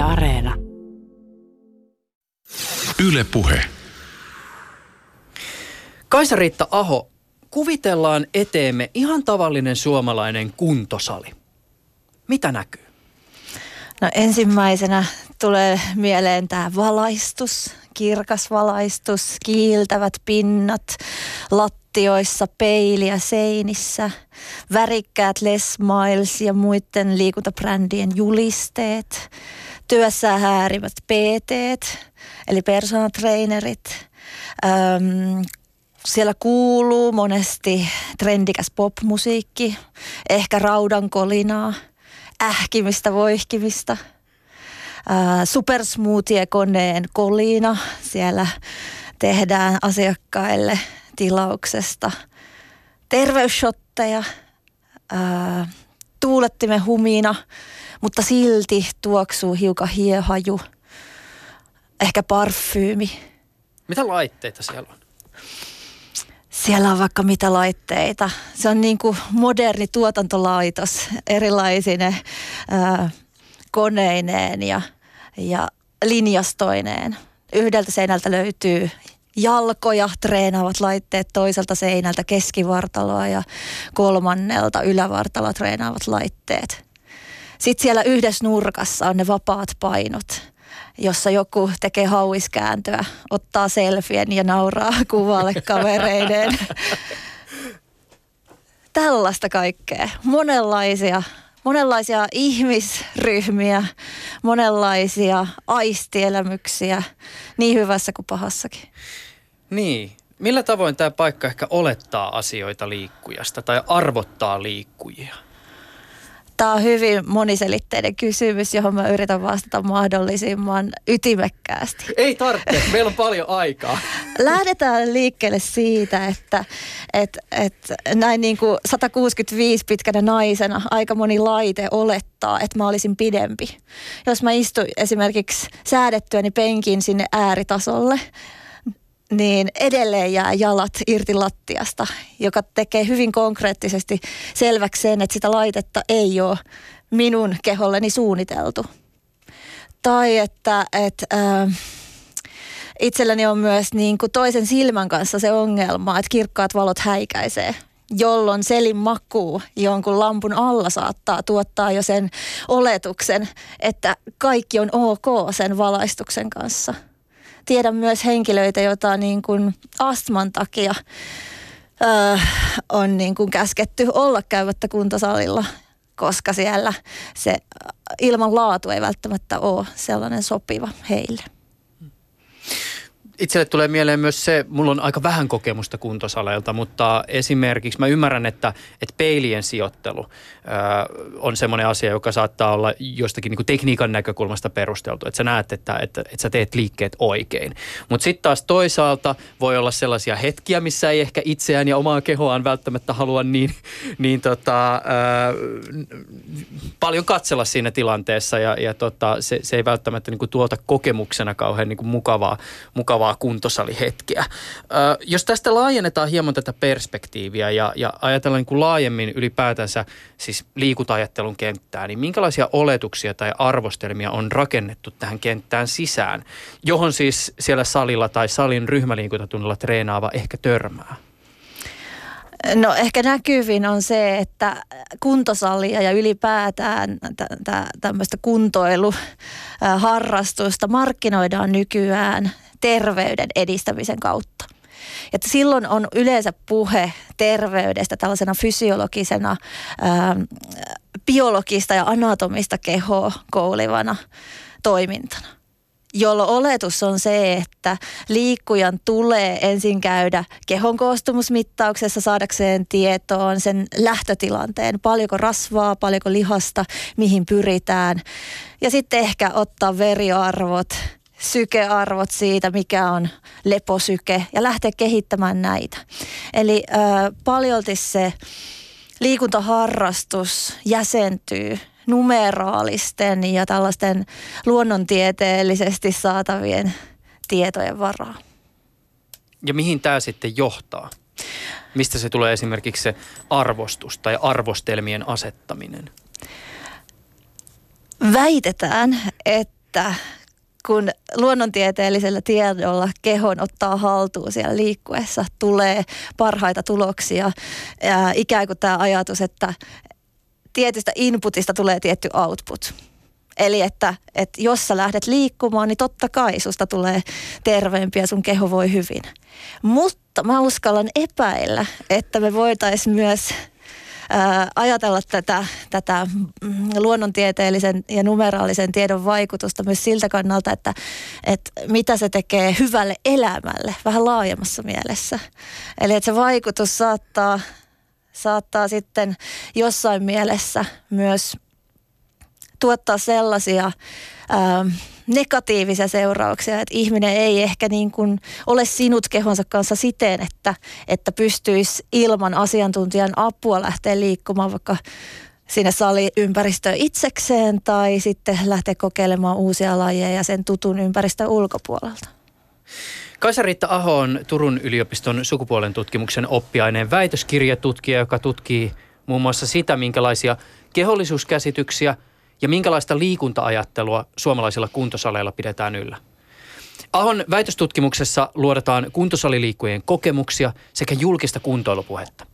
Yle Areena. Yle Puhe. Kaisa-Riitta Aho, kuvitellaan eteemme ihan tavallinen suomalainen kuntosali. Mitä näkyy? No ensimmäisenä tulee mieleen tämä valaistus, kirkas valaistus, kiiltävät pinnat, lattioissa, peiliä seinissä, värikkäät Les Miles ja muiden liikuntabrändien julisteet, työssä häärivät PT, eli personal trainerit, Öm, siellä kuuluu monesti trendikäs popmusiikki, ehkä raudan kolinaa, ähkimistä, voihkimista. Supersmoothie-koneen kolina, siellä tehdään asiakkaille tilauksesta terveysshotteja, tuulettimen humina, mutta silti tuoksuu hiukan hiehaju, ehkä parfyymi. Mitä laitteita siellä on? Siellä on vaikka mitä laitteita. Se on niin kuin moderni tuotantolaitos erilaisine ää, koneineen ja, ja linjastoineen. Yhdeltä seinältä löytyy jalkoja treenaavat laitteet, toiselta seinältä keskivartaloa ja kolmannelta ylävartaloa treenaavat laitteet. Sitten siellä yhdessä nurkassa on ne vapaat painot, jossa joku tekee hauiskääntöä, ottaa selfien ja nauraa kuvalle kavereiden. Tällaista kaikkea. Monenlaisia monenlaisia ihmisryhmiä, monenlaisia aistielämyksiä, niin hyvässä kuin pahassakin. Niin. Millä tavoin tämä paikka ehkä olettaa asioita liikkujasta tai arvottaa liikkujia? Tämä on hyvin moniselitteinen kysymys, johon mä yritän vastata mahdollisimman ytimekkäästi. Ei tarvitse, meillä on paljon aikaa. Lähdetään liikkeelle siitä, että et, et näin niin kuin 165 pitkänä naisena aika moni laite olettaa, että mä olisin pidempi. Jos mä istun esimerkiksi säädettyäni penkin sinne ääritasolle, niin edelleen jää jalat irti lattiasta, joka tekee hyvin konkreettisesti selväksi sen, että sitä laitetta ei ole minun keholleni suunniteltu. Tai että, että äh, itselläni on myös niin kuin toisen silmän kanssa se ongelma, että kirkkaat valot häikäisee jolloin selin maku jonkun lampun alla saattaa tuottaa jo sen oletuksen, että kaikki on ok sen valaistuksen kanssa – tiedän myös henkilöitä, joita niin kuin astman takia öö, on niin kuin käsketty olla käymättä kuntosalilla, koska siellä se ilman laatu ei välttämättä ole sellainen sopiva heille itselle tulee mieleen myös se, mulla on aika vähän kokemusta kuntosaleilta, mutta esimerkiksi mä ymmärrän, että, että peilien sijoittelu ö, on semmoinen asia, joka saattaa olla jostakin niin tekniikan näkökulmasta perusteltu, että sä näet, että, että, että sä teet liikkeet oikein. Mutta sitten taas toisaalta voi olla sellaisia hetkiä, missä ei ehkä itseään ja omaa kehoaan välttämättä halua niin, niin tota, ö, paljon katsella siinä tilanteessa ja, ja tota, se, se ei välttämättä niin kuin tuota kokemuksena kauhean niin kuin mukavaa, mukavaa mukavaa kuntosalihetkeä. Ö, jos tästä laajennetaan hieman tätä perspektiiviä ja, ja ajatellaan niin kuin laajemmin ylipäätänsä siis liikuntajattelun kenttää, niin minkälaisia oletuksia tai arvostelmia on rakennettu tähän kenttään sisään, johon siis siellä salilla tai salin ryhmäliikuntatunnilla treenaava ehkä törmää? No ehkä näkyvin on se, että kuntosalia ja ylipäätään tämmöistä kuntoiluharrastusta markkinoidaan nykyään terveyden edistämisen kautta. Että silloin on yleensä puhe terveydestä tällaisena fysiologisena, ää, biologista ja anatomista kehoa koulivana toimintana jolloin oletus on se, että liikkujan tulee ensin käydä kehon koostumusmittauksessa saadakseen tietoon sen lähtötilanteen, paljonko rasvaa, paljonko lihasta, mihin pyritään. Ja sitten ehkä ottaa veriarvot, sykearvot siitä, mikä on leposyke ja lähteä kehittämään näitä. Eli äh, paljolti se liikuntaharrastus jäsentyy numeraalisten ja tällaisten luonnontieteellisesti saatavien tietojen varaa. Ja mihin tämä sitten johtaa? Mistä se tulee esimerkiksi se arvostus tai arvostelmien asettaminen? Väitetään, että kun luonnontieteellisellä tiedolla kehon ottaa haltuun siellä liikkuessa, tulee parhaita tuloksia. Ja ikään kuin tämä ajatus, että tietystä inputista tulee tietty output. Eli että, että jos sä lähdet liikkumaan, niin totta kai susta tulee terveempi ja sun keho voi hyvin. Mutta mä uskallan epäillä, että me voitaisiin myös ajatella tätä, tätä mm, luonnontieteellisen ja numeraalisen tiedon vaikutusta myös siltä kannalta, että, että mitä se tekee hyvälle elämälle vähän laajemmassa mielessä. Eli että se vaikutus saattaa, saattaa sitten jossain mielessä myös tuottaa sellaisia ää, negatiivisia seurauksia, että ihminen ei ehkä niin kuin ole sinut kehonsa kanssa siten, että, että pystyisi ilman asiantuntijan apua lähteä liikkumaan vaikka sinne saliympäristöön itsekseen tai sitten lähteä kokeilemaan uusia lajeja sen tutun ympäristön ulkopuolelta. Kaisa-Riitta Aho on Turun yliopiston sukupuolen tutkimuksen oppiaineen väitöskirjatutkija, joka tutkii muun muassa sitä, minkälaisia kehollisuuskäsityksiä – ja minkälaista liikuntaajattelua suomalaisilla kuntosaleilla pidetään yllä. Ahon väitöstutkimuksessa luodetaan kuntosaliliikkujen kokemuksia sekä julkista kuntoilupuhetta.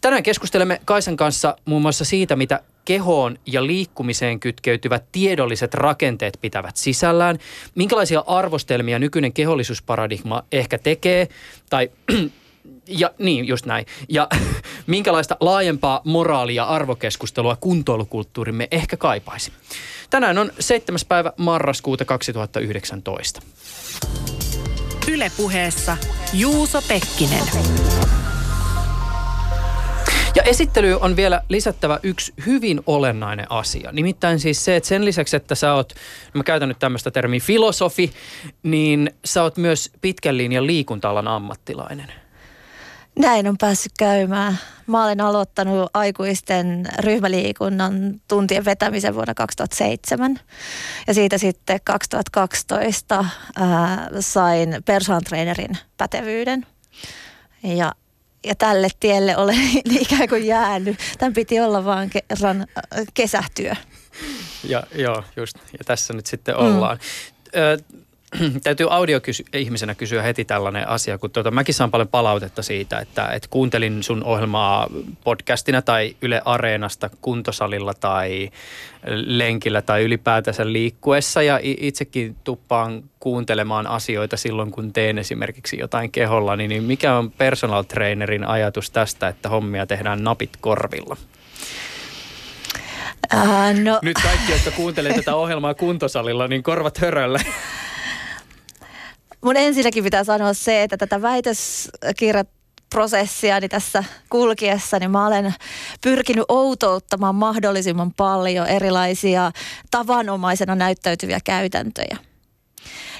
Tänään keskustelemme Kaisan kanssa muun muassa siitä, mitä kehoon ja liikkumiseen kytkeytyvät tiedolliset rakenteet pitävät sisällään, minkälaisia arvostelmia nykyinen kehollisuusparadigma ehkä tekee tai ja niin, just näin. Ja minkälaista laajempaa moraalia ja arvokeskustelua kuntoilukulttuurimme ehkä kaipaisi. Tänään on 7. päivä marraskuuta 2019. Ylepuheessa Juuso Pekkinen. Ja esittely on vielä lisättävä yksi hyvin olennainen asia. Nimittäin siis se, että sen lisäksi, että sä oot, mä käytän nyt tämmöistä termiä filosofi, niin sä oot myös pitkän linjan liikunta-alan ammattilainen. Näin on päässyt käymään. Mä olen aloittanut aikuisten ryhmäliikunnan tuntien vetämisen vuonna 2007 ja siitä sitten 2012 ää, sain personal trainerin pätevyyden. Ja, ja tälle tielle olen ikään kuin jäänyt. Tämän piti olla vaan kerran kesätyö. Ja, joo, just. Ja tässä nyt sitten ollaan. Mm. täytyy audio-ihmisenä kysyä heti tällainen asia, kun tuota, mäkin saan paljon palautetta siitä, että, että kuuntelin sun ohjelmaa podcastina tai Yle Areenasta kuntosalilla tai lenkillä tai ylipäätänsä liikkuessa ja itsekin tuppaan kuuntelemaan asioita silloin, kun teen esimerkiksi jotain keholla, niin mikä on personal trainerin ajatus tästä, että hommia tehdään napit korvilla? Uh, no. Nyt kaikki, jotka kuuntelee tätä ohjelmaa kuntosalilla, niin korvat hörölle. mun ensinnäkin pitää sanoa se, että tätä väitöskirjat prosessiani tässä kulkiessa, niin mä olen pyrkinyt outouttamaan mahdollisimman paljon erilaisia tavanomaisena näyttäytyviä käytäntöjä.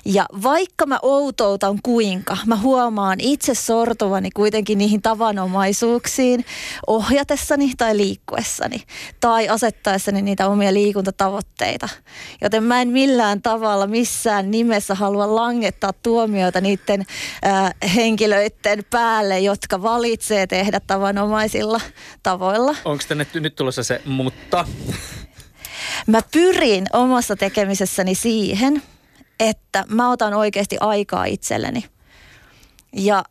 Ja vaikka mä outoutan kuinka, mä huomaan itse sortuvani kuitenkin niihin tavanomaisuuksiin ohjatessani tai liikkuessani tai asettaessani niitä omia liikuntatavoitteita. Joten mä en millään tavalla missään nimessä halua langettaa tuomioita niiden äh, henkilöiden päälle, jotka valitsee tehdä tavanomaisilla tavoilla. Onko tänne nyt tulossa se mutta? Mä pyrin omassa tekemisessäni siihen, että mä otan oikeasti aikaa itselleni. Ja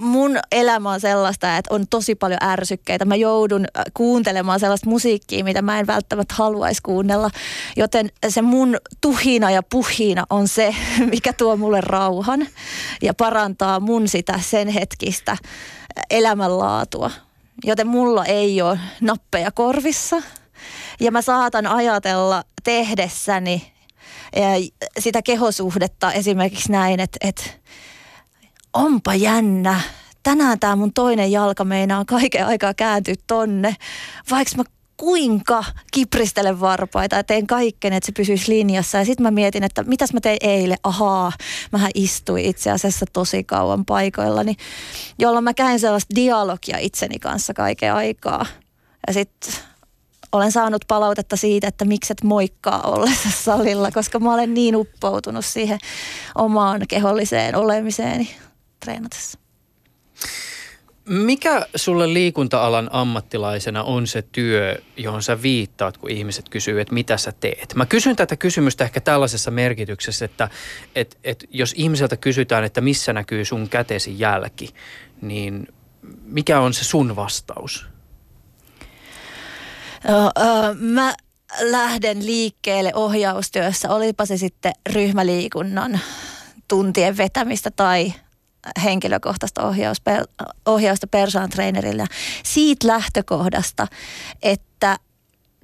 mun elämä on sellaista, että on tosi paljon ärsykkeitä. Mä joudun äh, kuuntelemaan sellaista musiikkia, mitä mä en välttämättä haluaisi kuunnella. Joten se mun tuhina ja puhina on se, mikä tuo mulle rauhan ja parantaa mun sitä sen hetkistä äh, elämänlaatua. Joten mulla ei ole nappeja korvissa. Ja mä saatan ajatella tehdessäni sitä kehosuhdetta esimerkiksi näin, että, että onpa jännä. Tänään tämä mun toinen jalka meinaa kaiken aikaa kääntyä tonne, vaikka mä kuinka kipristelen varpaita ja teen kaiken, että se pysyisi linjassa. Ja sitten mä mietin, että mitäs mä tein eilen. Ahaa, mähän istuin itse asiassa tosi kauan paikoillani, jolloin mä käyn sellaista dialogia itseni kanssa kaiken aikaa. Ja sitten olen saanut palautetta siitä, että mikset moikkaa ollessa salilla, koska mä olen niin uppoutunut siihen omaan keholliseen olemiseeni treenatessa. Mikä sulle liikunta-alan ammattilaisena on se työ, johon sä viittaat, kun ihmiset kysyy, että mitä sä teet? Mä kysyn tätä kysymystä ehkä tällaisessa merkityksessä, että, että, että jos ihmiseltä kysytään, että missä näkyy sun kätesi jälki, niin mikä on se sun vastaus? Mä lähden liikkeelle ohjaustyössä, olipa se sitten ryhmäliikunnan tuntien vetämistä tai henkilökohtaista ohjausta persoonan trainerille. Siitä lähtökohdasta, että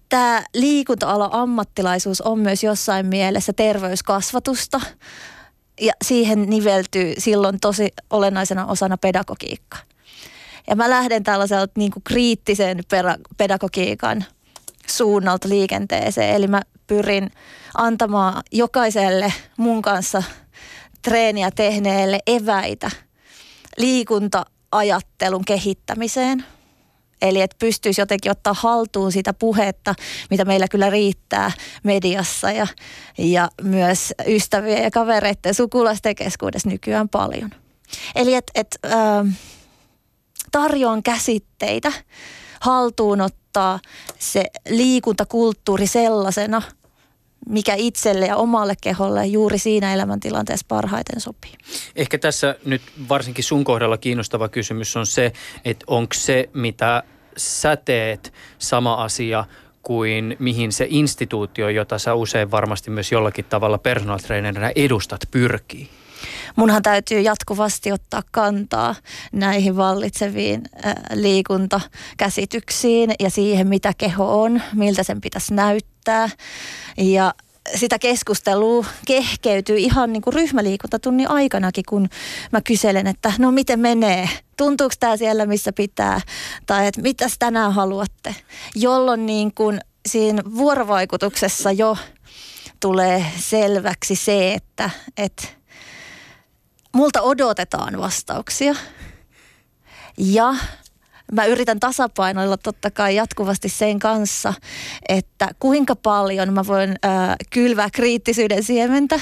tämä liikunta-ala ammattilaisuus on myös jossain mielessä terveyskasvatusta ja siihen niveltyy silloin tosi olennaisena osana pedagogiikka. Ja mä lähden tällaiselta niin kuin kriittisen pedagogiikan suunnalta liikenteeseen. Eli mä pyrin antamaan jokaiselle mun kanssa treeniä tehneelle eväitä liikunta-ajattelun kehittämiseen. Eli että pystyisi jotenkin ottaa haltuun sitä puhetta, mitä meillä kyllä riittää mediassa ja, ja myös ystävien ja kavereiden sukulaisten keskuudessa nykyään paljon. Eli että et, äh, tarjoan käsitteitä haltuun ottaa se liikuntakulttuuri sellaisena, mikä itselle ja omalle keholle juuri siinä elämäntilanteessa parhaiten sopii. Ehkä tässä nyt varsinkin sun kohdalla kiinnostava kysymys on se, että onko se, mitä sä teet, sama asia kuin mihin se instituutio, jota sä usein varmasti myös jollakin tavalla personal trainerina edustat, pyrkii? Munhan täytyy jatkuvasti ottaa kantaa näihin vallitseviin äh, liikuntakäsityksiin ja siihen, mitä keho on, miltä sen pitäisi näyttää. Ja sitä keskustelua kehkeytyy ihan niin kuin ryhmäliikuntatunnin aikanakin, kun mä kyselen, että no miten menee, tuntuuko tämä siellä, missä pitää, tai että mitäs tänään haluatte, jolloin niin kuin siinä vuorovaikutuksessa jo tulee selväksi se, että, että multa odotetaan vastauksia. Ja mä yritän tasapainoilla totta kai jatkuvasti sen kanssa, että kuinka paljon mä voin äh, kylvää kriittisyyden siementä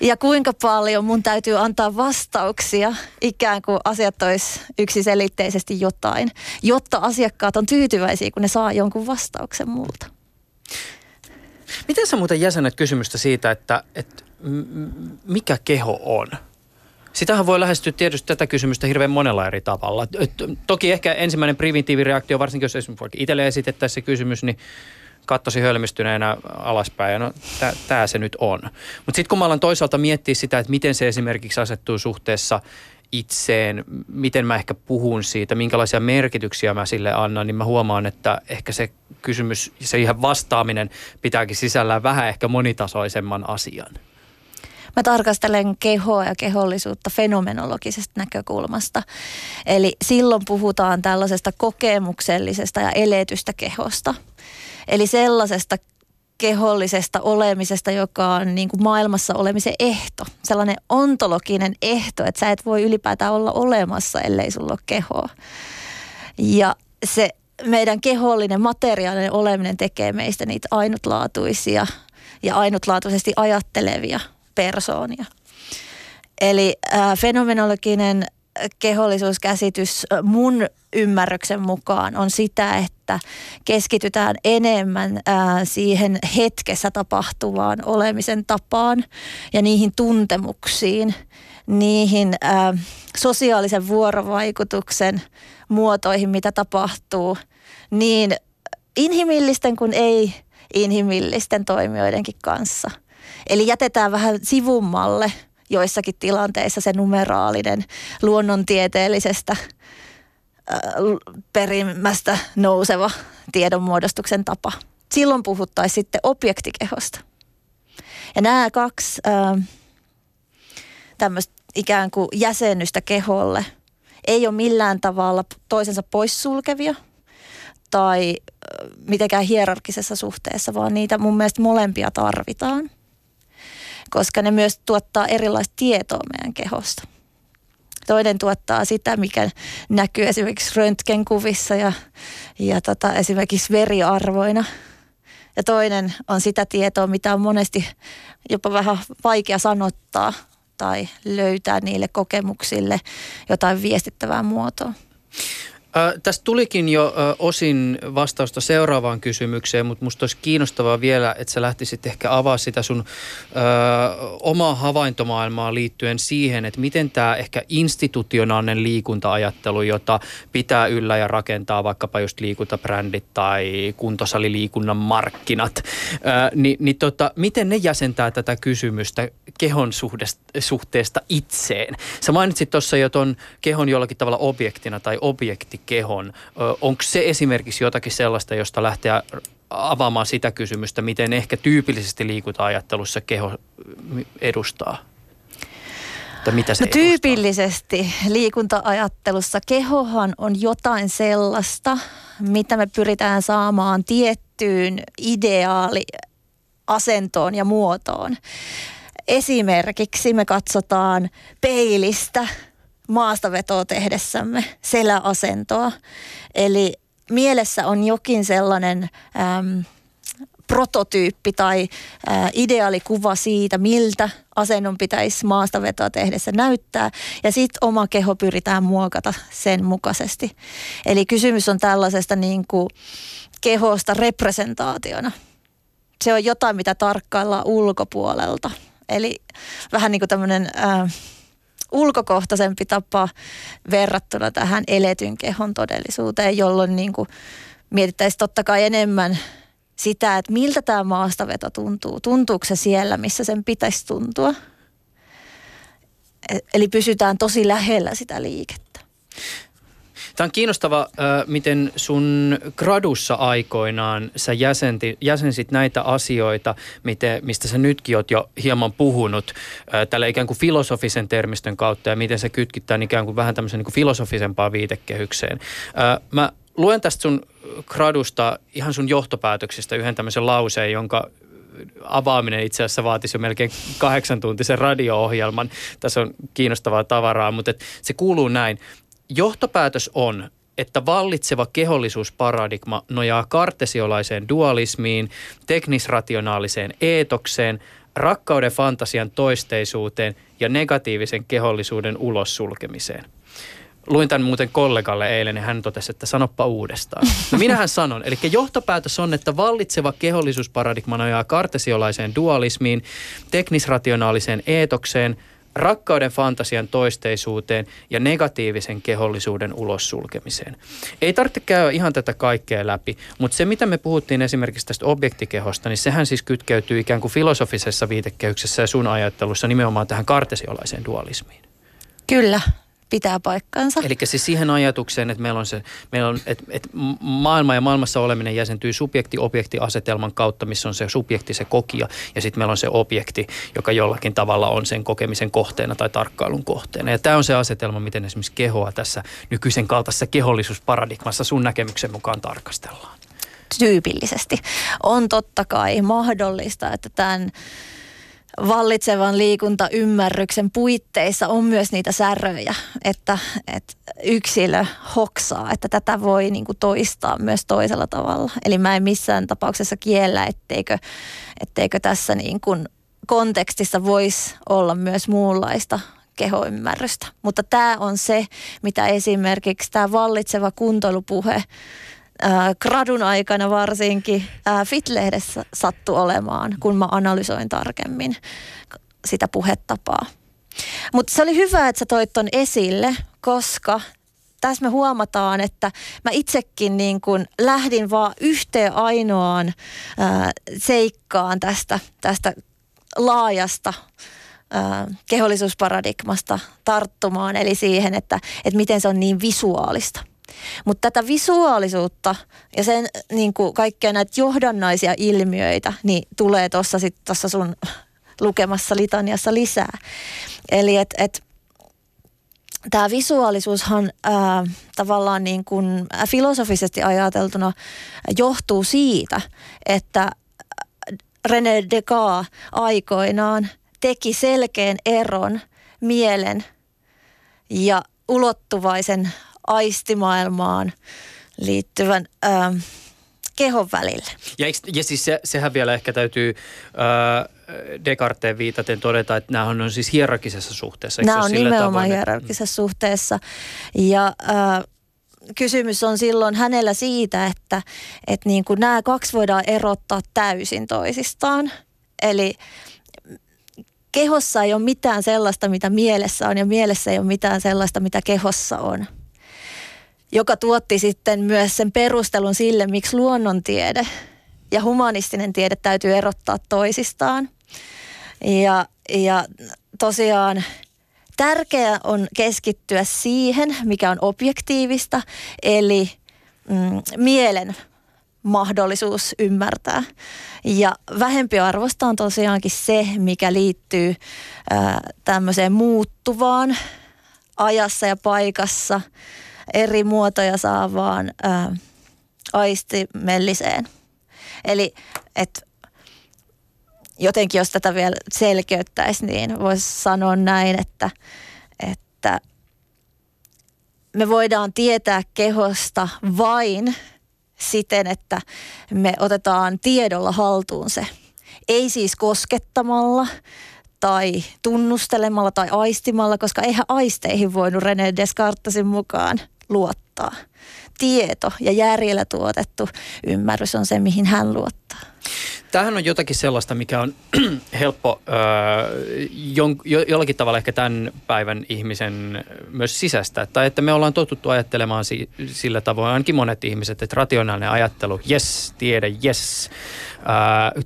ja kuinka paljon mun täytyy antaa vastauksia, ikään kuin asiat olisi yksiselitteisesti jotain, jotta asiakkaat on tyytyväisiä, kun ne saa jonkun vastauksen multa. Miten sä muuten jäsenet kysymystä siitä, että, että mikä keho on? Sitähän voi lähestyä tietysti tätä kysymystä hirveän monella eri tavalla. Toki ehkä ensimmäinen preventiivireaktio, varsinkin jos esimerkiksi itselle esitettäisiin se kysymys, niin kattosi hölmistyneenä alaspäin ja no tämä se nyt on. Mutta sitten kun mä alan toisaalta miettiä sitä, että miten se esimerkiksi asettuu suhteessa itseen, miten mä ehkä puhun siitä, minkälaisia merkityksiä mä sille annan, niin mä huomaan, että ehkä se kysymys, se ihan vastaaminen pitääkin sisällään vähän ehkä monitasoisemman asian. Mä tarkastelen kehoa ja kehollisuutta fenomenologisesta näkökulmasta. Eli silloin puhutaan tällaisesta kokemuksellisesta ja eletystä kehosta. Eli sellaisesta kehollisesta olemisesta, joka on niin kuin maailmassa olemisen ehto. Sellainen ontologinen ehto, että sä et voi ylipäätään olla olemassa, ellei sulla ole kehoa. Ja se meidän kehollinen materiaalinen oleminen tekee meistä niitä ainutlaatuisia ja ainutlaatuisesti ajattelevia persoonia. Eli äh, fenomenologinen kehollisuuskäsitys mun ymmärryksen mukaan on sitä, että keskitytään enemmän äh, siihen hetkessä tapahtuvaan olemisen tapaan ja niihin tuntemuksiin, niihin äh, sosiaalisen vuorovaikutuksen muotoihin, mitä tapahtuu, niin inhimillisten kuin ei inhimillisten toimijoidenkin kanssa – Eli jätetään vähän sivummalle joissakin tilanteissa se numeraalinen luonnontieteellisestä perimmästä nouseva tiedonmuodostuksen tapa. Silloin puhuttaisiin sitten objektikehosta. Ja nämä kaksi tämmöistä ikään kuin jäsennystä keholle ei ole millään tavalla toisensa poissulkevia tai mitenkään hierarkisessa suhteessa, vaan niitä mun mielestä molempia tarvitaan – koska ne myös tuottaa erilaista tietoa meidän kehosta. Toinen tuottaa sitä, mikä näkyy esimerkiksi röntgenkuvissa ja, ja tota, esimerkiksi veriarvoina. Ja toinen on sitä tietoa, mitä on monesti jopa vähän vaikea sanottaa tai löytää niille kokemuksille jotain viestittävää muotoa. Tästä tulikin jo osin vastausta seuraavaan kysymykseen, mutta musta olisi kiinnostavaa vielä, että sä lähtisit ehkä avaa sitä sun äh, omaa havaintomaailmaa liittyen siihen, että miten tämä ehkä institutionaalinen liikuntaajattelu, jota pitää yllä ja rakentaa vaikkapa just liikuntabrändit tai kuntosaliliikunnan markkinat, äh, niin, niin tota, miten ne jäsentää tätä kysymystä kehon suhteesta itseen? Sä mainitsit tuossa jo ton kehon jollakin tavalla objektina tai objekti kehon. Onko se esimerkiksi jotakin sellaista, josta lähteä avaamaan sitä kysymystä, miten ehkä tyypillisesti liikunta-ajattelussa keho edustaa? mitä se no, tyypillisesti liikunta-ajattelussa kehohan on jotain sellaista, mitä me pyritään saamaan tiettyyn ideaali asentoon ja muotoon. Esimerkiksi me katsotaan peilistä maastavetoa tehdessämme seläasentoa. Eli mielessä on jokin sellainen äm, prototyyppi tai ä, ideaalikuva siitä, miltä asennon pitäisi maastavetoa tehdessä näyttää. Ja sitten oma keho pyritään muokata sen mukaisesti. Eli kysymys on tällaisesta niin kuin kehosta representaationa. Se on jotain, mitä tarkkaillaan ulkopuolelta. Eli vähän niin kuin tämmöinen... Äh, ulkokohtaisempi tapa verrattuna tähän eletyn kehon todellisuuteen, jolloin niin kuin mietittäisiin totta kai enemmän sitä, että miltä tämä maastaveto tuntuu. Tuntuuko se siellä, missä sen pitäisi tuntua? E-, eli pysytään tosi lähellä sitä liikettä. Tämä on kiinnostava, miten sun gradussa aikoinaan sä jäsenti, jäsensit näitä asioita, mistä sä nytkin oot jo hieman puhunut tällä ikään kuin filosofisen termistön kautta ja miten se kytkittää ikään kuin vähän tämmöisen niin kuin filosofisempaan viitekehykseen. Mä luen tästä sun gradusta ihan sun johtopäätöksistä yhden tämmöisen lauseen, jonka avaaminen itse asiassa vaatisi jo melkein kahdeksan tuntisen radio-ohjelman. Tässä on kiinnostavaa tavaraa, mutta se kuuluu näin. Johtopäätös on, että vallitseva kehollisuusparadigma nojaa kartesiolaiseen dualismiin, teknisrationaaliseen eetokseen, rakkauden fantasian toisteisuuteen ja negatiivisen kehollisuuden ulos sulkemiseen. Luin tämän muuten kollegalle eilen ja hän totesi, että sanoppa uudestaan. No minähän sanon. Eli johtopäätös on, että vallitseva kehollisuusparadigma nojaa kartesiolaiseen dualismiin, teknisrationaaliseen eetokseen – rakkauden fantasian toisteisuuteen ja negatiivisen kehollisuuden ulos sulkemiseen. Ei tarvitse käydä ihan tätä kaikkea läpi, mutta se mitä me puhuttiin esimerkiksi tästä objektikehosta, niin sehän siis kytkeytyy ikään kuin filosofisessa viitekehyksessä ja sun ajattelussa nimenomaan tähän kartesiolaiseen dualismiin. Kyllä, pitää paikkansa. Eli siis siihen ajatukseen, että meillä on se, meillä on, että, että maailma ja maailmassa oleminen jäsentyy subjekti-objekti-asetelman kautta, missä on se subjekti, se kokija, ja sitten meillä on se objekti, joka jollakin tavalla on sen kokemisen kohteena tai tarkkailun kohteena. Ja tämä on se asetelma, miten esimerkiksi kehoa tässä nykyisen kaltaisessa kehollisuusparadigmassa sun näkemyksen mukaan tarkastellaan. Tyypillisesti. On totta kai mahdollista, että tämän vallitsevan liikuntaymmärryksen puitteissa on myös niitä säröjä, että, että yksilö hoksaa, että tätä voi niin kuin toistaa myös toisella tavalla. Eli mä en missään tapauksessa kiellä, etteikö, etteikö tässä niin kuin kontekstissa voisi olla myös muunlaista kehoymmärrystä. Mutta tämä on se, mitä esimerkiksi tämä vallitseva kuntoilupuhe äh, gradun aikana varsinkin äh, Fit-lehdessä sattui olemaan, kun mä analysoin tarkemmin sitä puhetapaa. Mutta se oli hyvä, että sä toit ton esille, koska tässä me huomataan, että mä itsekin niin kun lähdin vaan yhteen ainoaan ää, seikkaan tästä, tästä laajasta ää, kehollisuusparadigmasta tarttumaan, eli siihen, että, että miten se on niin visuaalista. Mutta tätä visuaalisuutta ja sen niin kuin kaikkea näitä johdannaisia ilmiöitä niin tulee tuossa sitten sun lukemassa litaniassa lisää. Eli että et, tämä visuaalisuushan ää, tavallaan niin kuin filosofisesti ajateltuna johtuu siitä, että René Descartes aikoinaan teki selkeän eron mielen ja ulottuvaisen aistimaailmaan liittyvän ö, kehon välille. Ja, ja siis se, sehän vielä ehkä täytyy... Descartes viitaten todeta, että nämä on siis hierarkisessa suhteessa. Nämä on nimenomaan tavoin, että- hierarkisessa suhteessa. Ja äh, kysymys on silloin hänellä siitä, että, että niin kuin nämä kaksi voidaan erottaa täysin toisistaan. Eli kehossa ei ole mitään sellaista, mitä mielessä on, ja mielessä ei ole mitään sellaista, mitä kehossa on. Joka tuotti sitten myös sen perustelun sille, miksi luonnontiede ja humanistinen tiede täytyy erottaa toisistaan. Ja, ja tosiaan tärkeää on keskittyä siihen, mikä on objektiivista, eli mm, mielen mahdollisuus ymmärtää. Ja vähempi arvosta on tosiaankin se, mikä liittyy ää, tämmöiseen muuttuvaan ajassa ja paikassa eri muotoja saavaan ää, aistimelliseen. Eli että jotenkin jos tätä vielä selkeyttäisi, niin voisi sanoa näin, että, että me voidaan tietää kehosta vain siten, että me otetaan tiedolla haltuun se. Ei siis koskettamalla tai tunnustelemalla tai aistimalla, koska eihän aisteihin voinut René Descartesin mukaan luottaa. Tieto ja järjellä tuotettu ymmärrys on se, mihin hän luottaa. Tämähän on jotakin sellaista, mikä on helppo öö, jon, jo, jollakin tavalla ehkä tämän päivän ihmisen myös sisästä. Tai että me ollaan totuttu ajattelemaan si, sillä tavoin, ainakin monet ihmiset, että rationaalinen ajattelu, yes, tiede, yes,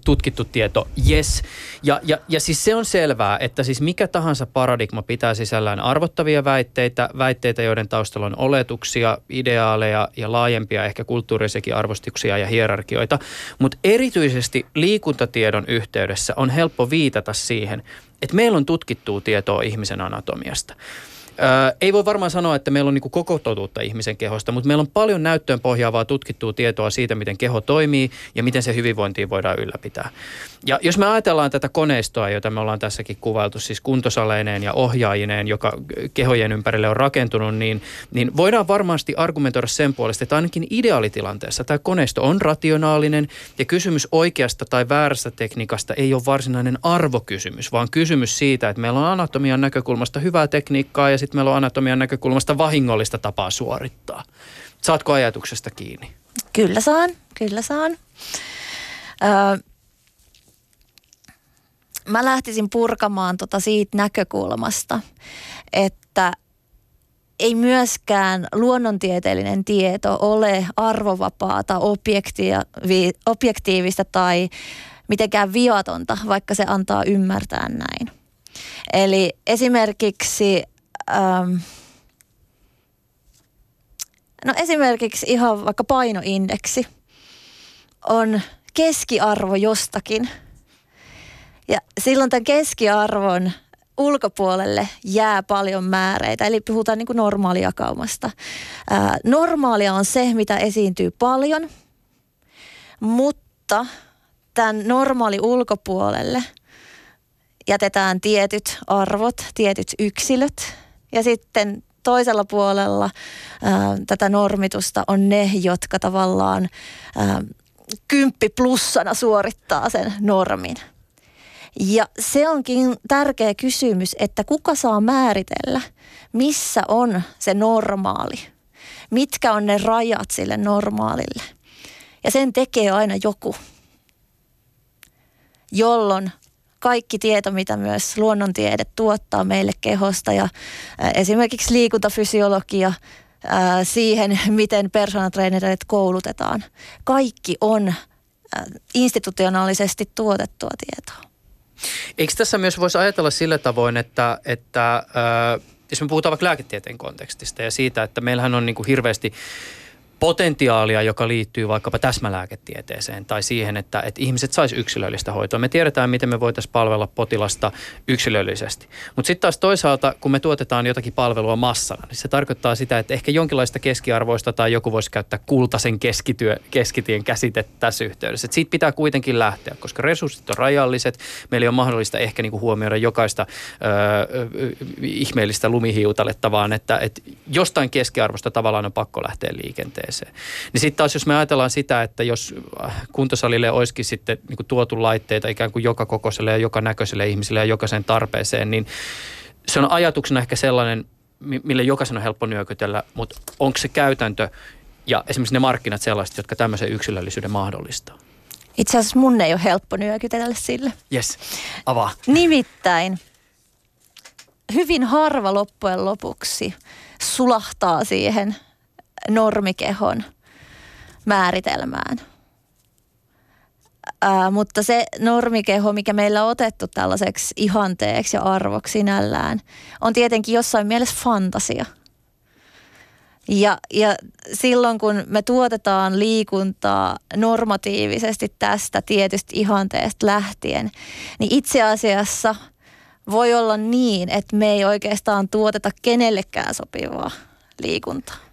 tutkittu tieto, yes. Ja, ja, ja siis se on selvää, että siis mikä tahansa paradigma pitää sisällään arvottavia väitteitä, väitteitä, joiden taustalla on oletuksia, ideaaleja ja laajempia ehkä kulttuurisiakin arvostuksia ja hierarkioita. Mutta erityisesti liikuntatiedon yhteydessä on helppo viitata siihen, että meillä on tutkittua tietoa ihmisen anatomiasta. Öö, ei voi varmaan sanoa, että meillä on niin koko totuutta ihmisen kehosta, mutta meillä on paljon näyttöön pohjaavaa tutkittua tietoa siitä, miten keho toimii ja miten se hyvinvointia voidaan ylläpitää. Ja jos me ajatellaan tätä koneistoa, jota me ollaan tässäkin kuvailtu, siis kuntosaleineen ja ohjaajineen, joka kehojen ympärille on rakentunut, niin, niin voidaan varmasti argumentoida sen puolesta, että ainakin ideaalitilanteessa tämä koneisto on rationaalinen ja kysymys oikeasta tai väärästä tekniikasta ei ole varsinainen arvokysymys, vaan kysymys siitä, että meillä on anatomian näkökulmasta hyvää tekniikkaa ja sitten meillä on anatomian näkökulmasta vahingollista tapaa suorittaa. Saatko ajatuksesta kiinni? Kyllä saan, kyllä saan. Öö, mä lähtisin purkamaan tota siitä näkökulmasta, että ei myöskään luonnontieteellinen tieto ole arvovapaata, objektiivista tai mitenkään viatonta, vaikka se antaa ymmärtää näin. Eli esimerkiksi, ähm, no esimerkiksi ihan vaikka painoindeksi on keskiarvo jostakin. Ja silloin tämän keskiarvon ulkopuolelle jää paljon määreitä, eli puhutaan niin kuin normaalijakaumasta. Ää, normaalia on se, mitä esiintyy paljon, mutta tämän normaali ulkopuolelle jätetään tietyt arvot, tietyt yksilöt ja sitten toisella puolella ää, tätä normitusta on ne, jotka tavallaan ää, kymppi plussana suorittaa sen normin. Ja se onkin tärkeä kysymys, että kuka saa määritellä, missä on se normaali. Mitkä on ne rajat sille normaalille. Ja sen tekee aina joku, jolloin kaikki tieto, mitä myös luonnontiede tuottaa meille kehosta ja esimerkiksi liikuntafysiologia siihen, miten persoonatreenerit koulutetaan. Kaikki on institutionaalisesti tuotettua tietoa. Eikö tässä myös voisi ajatella sillä tavoin, että, että äh, jos me puhutaan vaikka lääketieteen kontekstista ja siitä, että meillähän on niin kuin hirveästi potentiaalia, joka liittyy vaikkapa täsmälääketieteeseen tai siihen, että, että ihmiset sais yksilöllistä hoitoa. Me tiedetään, miten me voitaisiin palvella potilasta yksilöllisesti. Mutta sitten taas toisaalta, kun me tuotetaan jotakin palvelua massana, niin se tarkoittaa sitä, että ehkä jonkinlaista keskiarvoista tai joku voisi käyttää kultaisen keskityö, keskitien käsitettä tässä yhteydessä. Et siitä pitää kuitenkin lähteä, koska resurssit on rajalliset. Meillä ei ole mahdollista ehkä niinku huomioida jokaista öö, ihmeellistä lumihiutaletta, vaan että, että jostain keskiarvosta tavallaan on pakko lähteä liikenteeseen tarpeeseen. Niin sitten taas jos me ajatellaan sitä, että jos äh, kuntosalille olisikin sitten niin kuin tuotu laitteita ikään kuin joka kokoiselle ja joka näköiselle ihmiselle ja jokaisen tarpeeseen, niin se on ajatuksena ehkä sellainen, mille jokaisen on helppo nyökytellä, mutta onko se käytäntö ja esimerkiksi ne markkinat sellaiset, jotka tämmöisen yksilöllisyyden mahdollistaa? Itse asiassa mun ei ole helppo nyökytellä sille. Yes, avaa. Nimittäin hyvin harva loppujen lopuksi sulahtaa siihen normikehon määritelmään. Ää, mutta se normikeho, mikä meillä on otettu tällaiseksi ihanteeksi ja arvoksi sinällään, on tietenkin jossain mielessä fantasia. Ja, ja silloin kun me tuotetaan liikuntaa normatiivisesti tästä tietystä ihanteesta lähtien, niin itse asiassa voi olla niin, että me ei oikeastaan tuoteta kenellekään sopivaa liikuntaa.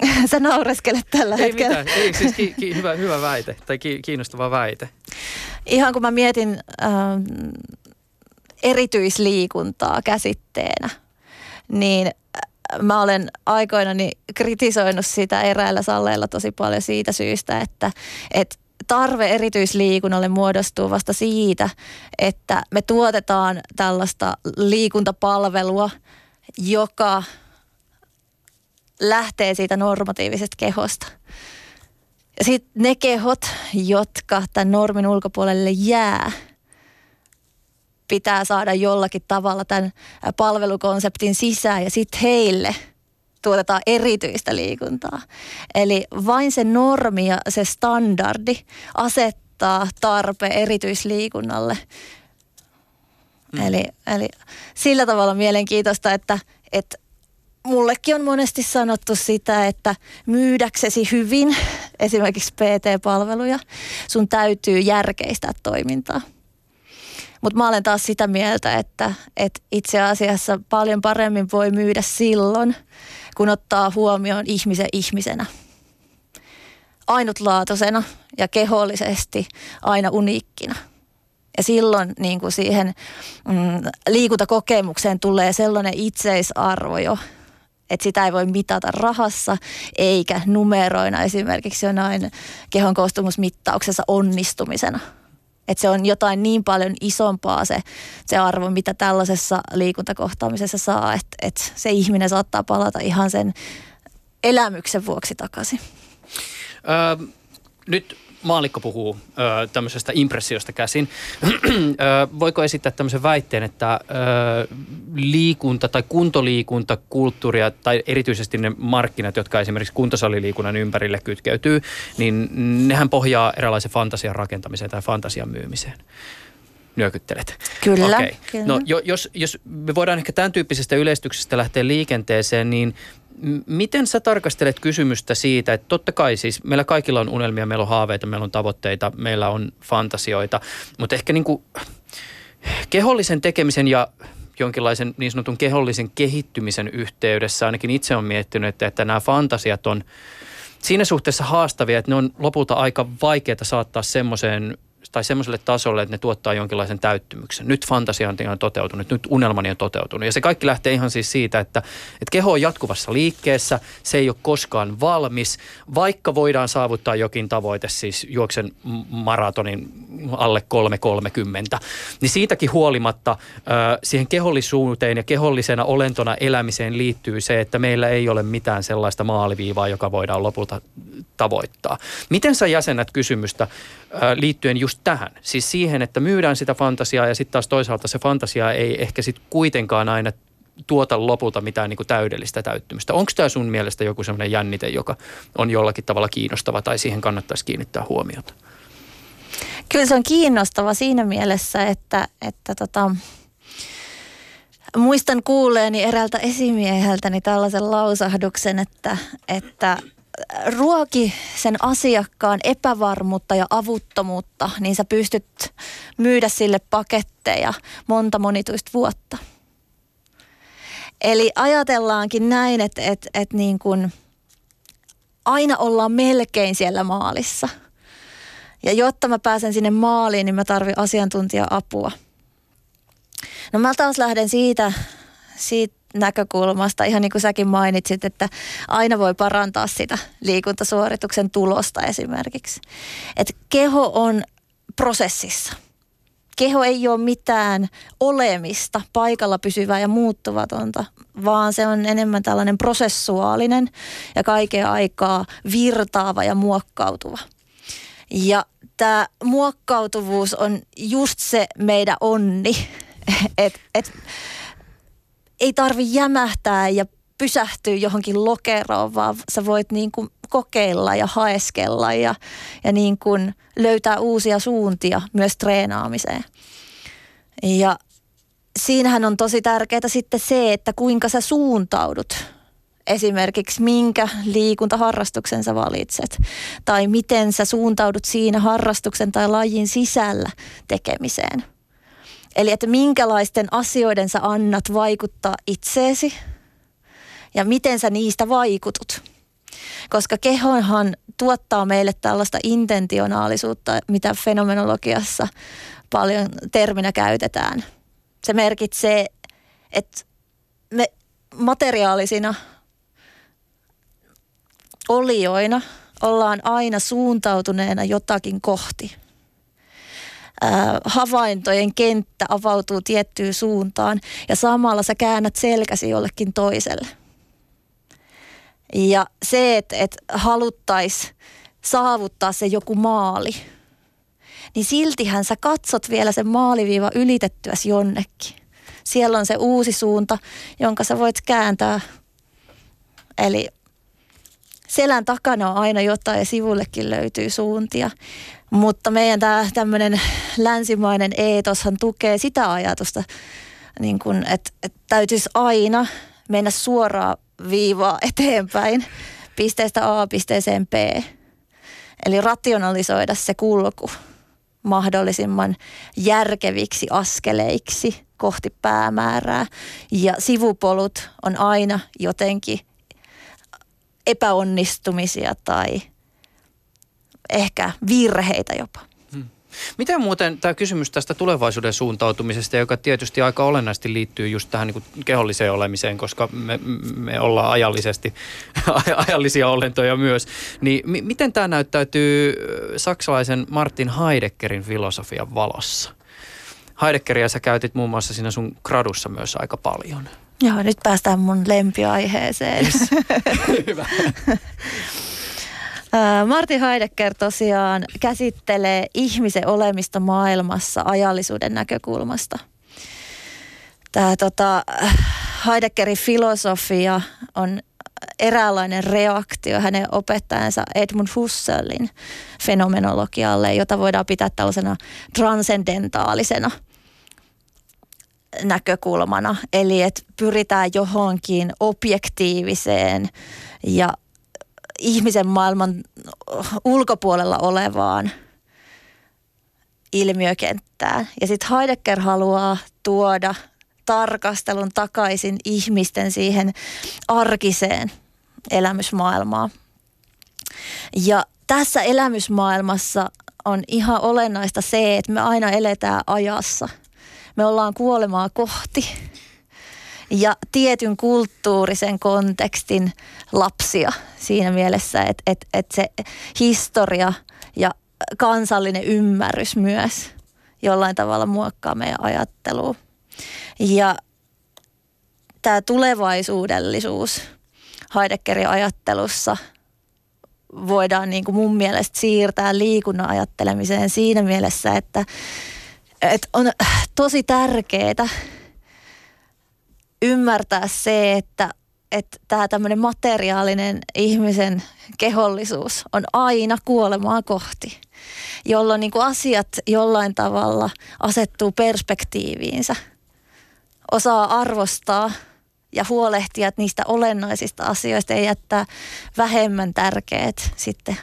Sä naureskelet tällä ei hetkellä. Mitään. Ei siis ki, ki, hyvä, hyvä väite tai ki, kiinnostava väite. Ihan kun mä mietin ähm, erityisliikuntaa käsitteenä, niin äh, mä olen aikoinani kritisoinut sitä eräillä salleilla tosi paljon siitä syystä, että, että tarve erityisliikunnalle muodostuu vasta siitä, että me tuotetaan tällaista liikuntapalvelua, joka lähtee siitä normatiivisesta kehosta. Sitten ne kehot, jotka tämän normin ulkopuolelle jää, pitää saada jollakin tavalla tämän palvelukonseptin sisään ja sitten heille tuotetaan erityistä liikuntaa. Eli vain se normi ja se standardi asettaa tarpeen erityisliikunnalle. Mm. Eli, eli sillä tavalla mielenkiintoista, että, että mullekin on monesti sanottu sitä, että myydäksesi hyvin esimerkiksi PT-palveluja, sun täytyy järkeistää toimintaa. Mutta mä olen taas sitä mieltä, että, että itse asiassa paljon paremmin voi myydä silloin, kun ottaa huomioon ihmisen ihmisenä. Ainutlaatuisena ja kehollisesti aina uniikkina. Ja silloin niin kuin siihen mm, liikuntakokemukseen tulee sellainen itseisarvo jo, että sitä ei voi mitata rahassa eikä numeroina esimerkiksi jonain kehon koostumusmittauksessa onnistumisena. Että se on jotain niin paljon isompaa se, se arvo, mitä tällaisessa liikuntakohtaamisessa saa, että, että se ihminen saattaa palata ihan sen elämyksen vuoksi takaisin. Öö, nyt maalikko puhuu ö, tämmöisestä impressiosta käsin. ö, voiko esittää tämmöisen väitteen, että ö, liikunta tai kuntoliikunta, kulttuuria tai erityisesti ne markkinat, jotka esimerkiksi kuntosaliliikunnan ympärille kytkeytyy, niin nehän pohjaa eräänlaisen fantasian rakentamiseen tai fantasian myymiseen nyökyttelet. Kyllä. Okay. kyllä. No, jos, jos me voidaan ehkä tämän tyyppisestä yleistyksestä lähteä liikenteeseen, niin miten sä tarkastelet kysymystä siitä, että totta kai siis meillä kaikilla on unelmia, meillä on haaveita, meillä on tavoitteita, meillä on fantasioita, mutta ehkä niin kuin kehollisen tekemisen ja jonkinlaisen niin sanotun kehollisen kehittymisen yhteydessä ainakin itse on miettinyt, että, että nämä fantasiat on siinä suhteessa haastavia, että ne on lopulta aika vaikeaa saattaa semmoiseen tai semmoiselle tasolle, että ne tuottaa jonkinlaisen täyttymyksen. Nyt fantasianti on toteutunut, nyt unelmani on toteutunut. Ja se kaikki lähtee ihan siis siitä, että, että keho on jatkuvassa liikkeessä, se ei ole koskaan valmis, vaikka voidaan saavuttaa jokin tavoite, siis juoksen maratonin alle 3.30, niin siitäkin huolimatta siihen kehollisuuteen ja kehollisena olentona elämiseen liittyy se, että meillä ei ole mitään sellaista maaliviivaa, joka voidaan lopulta tavoittaa. Miten sä jäsenät kysymystä liittyen just tähän? Siis siihen, että myydään sitä fantasiaa ja sitten taas toisaalta se fantasia ei ehkä sitten kuitenkaan aina tuota lopulta mitään niin kuin täydellistä täyttymystä. Onko tämä sun mielestä joku sellainen jännite, joka on jollakin tavalla kiinnostava tai siihen kannattaisi kiinnittää huomiota? Kyllä se on kiinnostava siinä mielessä, että, että tota, muistan kuulleeni eräältä esimieheltäni tällaisen lausahduksen, että, että ruoki sen asiakkaan epävarmuutta ja avuttomuutta, niin sä pystyt myydä sille paketteja monta monituista vuotta. Eli ajatellaankin näin, että, että, että niin kuin aina ollaan melkein siellä maalissa. Ja jotta mä pääsen sinne maaliin, niin mä tarvin asiantuntija-apua. No mä taas lähden siitä siitä näkökulmasta, ihan niin kuin säkin mainitsit, että aina voi parantaa sitä liikuntasuorituksen tulosta esimerkiksi. Että keho on prosessissa. Keho ei ole mitään olemista, paikalla pysyvää ja muuttuvatonta, vaan se on enemmän tällainen prosessuaalinen ja kaiken aikaa virtaava ja muokkautuva. Ja tämä muokkautuvuus on just se meidän onni, että et ei tarvi jämähtää ja pysähtyä johonkin lokeroon, vaan sä voit niin kuin kokeilla ja haeskella ja, ja niin kuin löytää uusia suuntia myös treenaamiseen. Ja siinähän on tosi tärkeää sitten se, että kuinka sä suuntaudut esimerkiksi minkä liikuntaharrastuksen sä valitset tai miten sä suuntaudut siinä harrastuksen tai lajin sisällä tekemiseen. Eli että minkälaisten asioiden sä annat vaikuttaa itseesi ja miten sä niistä vaikutut. Koska kehohan tuottaa meille tällaista intentionaalisuutta, mitä fenomenologiassa paljon terminä käytetään. Se merkitsee, että me materiaalisina olioina ollaan aina suuntautuneena jotakin kohti. Havaintojen kenttä avautuu tiettyyn suuntaan ja samalla sä käännät selkäsi jollekin toiselle. Ja se, että, että haluttaisiin saavuttaa se joku maali, niin siltihän sä katsot vielä sen maaliviiva ylitettyäsi jonnekin. Siellä on se uusi suunta, jonka sä voit kääntää. Eli selän takana on aina jotain ja sivullekin löytyy suuntia. Mutta meidän tämä tämmöinen länsimainen eetoshan tukee sitä ajatusta, niin kun, että, että täytyisi aina mennä suoraan viivaa eteenpäin pisteestä A pisteeseen B. Eli rationalisoida se kulku mahdollisimman järkeviksi askeleiksi kohti päämäärää. Ja sivupolut on aina jotenkin epäonnistumisia tai ehkä virheitä jopa. Hmm. Miten muuten tämä kysymys tästä tulevaisuuden suuntautumisesta, joka tietysti aika olennaisesti liittyy just tähän niin kuin keholliseen olemiseen, koska me, me ollaan ajallisesti, ajallisia olentoja myös, niin m- miten tämä näyttäytyy saksalaisen Martin Heideggerin filosofian valossa? Heideggeria sä käytit muun muassa siinä sun gradussa myös aika paljon. Joo, nyt päästään mun lempiaiheeseen. Yes. Hyvä. Martin Heidegger tosiaan käsittelee ihmisen olemista maailmassa ajallisuuden näkökulmasta. Tämä tota, Heideggerin filosofia on eräänlainen reaktio hänen opettajansa Edmund Husserlin fenomenologialle, jota voidaan pitää tällaisena transcendentaalisena – näkökulmana. Eli että pyritään johonkin objektiiviseen ja ihmisen maailman ulkopuolella olevaan ilmiökenttään. Ja sitten Heidegger haluaa tuoda tarkastelun takaisin ihmisten siihen arkiseen elämysmaailmaan. Ja tässä elämysmaailmassa on ihan olennaista se, että me aina eletään ajassa – me ollaan kuolemaa kohti ja tietyn kulttuurisen kontekstin lapsia siinä mielessä, että, että, että se historia ja kansallinen ymmärrys myös jollain tavalla muokkaa meidän ajattelua. Ja tämä tulevaisuudellisuus Heideggerin ajattelussa voidaan niin kuin mun mielestä siirtää liikunnan ajattelemiseen siinä mielessä, että et on tosi tärkeää ymmärtää se, että että tämä tämmöinen materiaalinen ihmisen kehollisuus on aina kuolemaa kohti, jolloin niin kuin asiat jollain tavalla asettuu perspektiiviinsä. Osaa arvostaa ja huolehtia niistä olennaisista asioista ja jättää vähemmän tärkeät sitten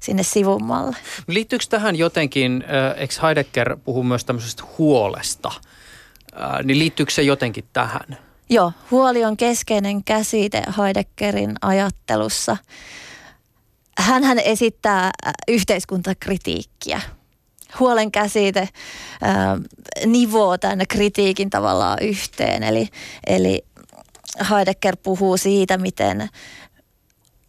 sinne sivummalle. Liittyykö tähän jotenkin, äh, eikö Heidegger puhu myös tämmöisestä huolesta, äh, niin liittyykö se jotenkin tähän? Joo, huoli on keskeinen käsite Heideggerin ajattelussa. Hän esittää yhteiskuntakritiikkiä. huolen käsite ää, nivoo tämän kritiikin tavallaan yhteen. Eli, eli Heidegger puhuu siitä, miten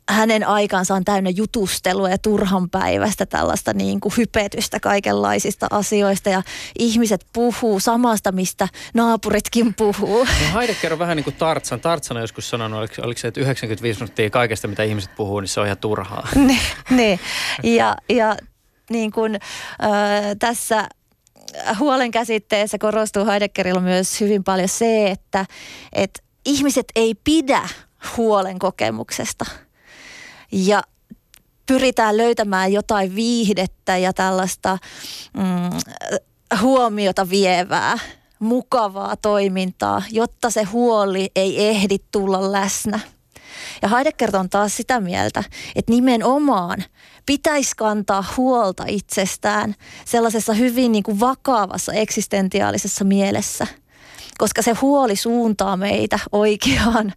hänen aikansa on täynnä jutustelua ja turhan päivästä tällaista niin kuin hypetystä kaikenlaisista asioista ja ihmiset puhuu samasta, mistä naapuritkin puhuu. No Heidegger on vähän niin kuin Tartsan. Tartsan on joskus sanonut, oliko, oliko se, että 95 prosenttia kaikesta, mitä ihmiset puhuu, niin se on ihan turhaa. Ne, ne. Ja, ja niin kuin, äh, tässä huolen käsitteessä korostuu Heideggerilla myös hyvin paljon se, että, että ihmiset ei pidä huolen kokemuksesta – ja pyritään löytämään jotain viihdettä ja tällaista mm, huomiota vievää, mukavaa toimintaa, jotta se huoli ei ehdi tulla läsnä. Ja Heidegger on taas sitä mieltä, että nimenomaan pitäisi kantaa huolta itsestään sellaisessa hyvin niin kuin vakavassa eksistentiaalisessa mielessä – koska se huoli suuntaa meitä oikeaan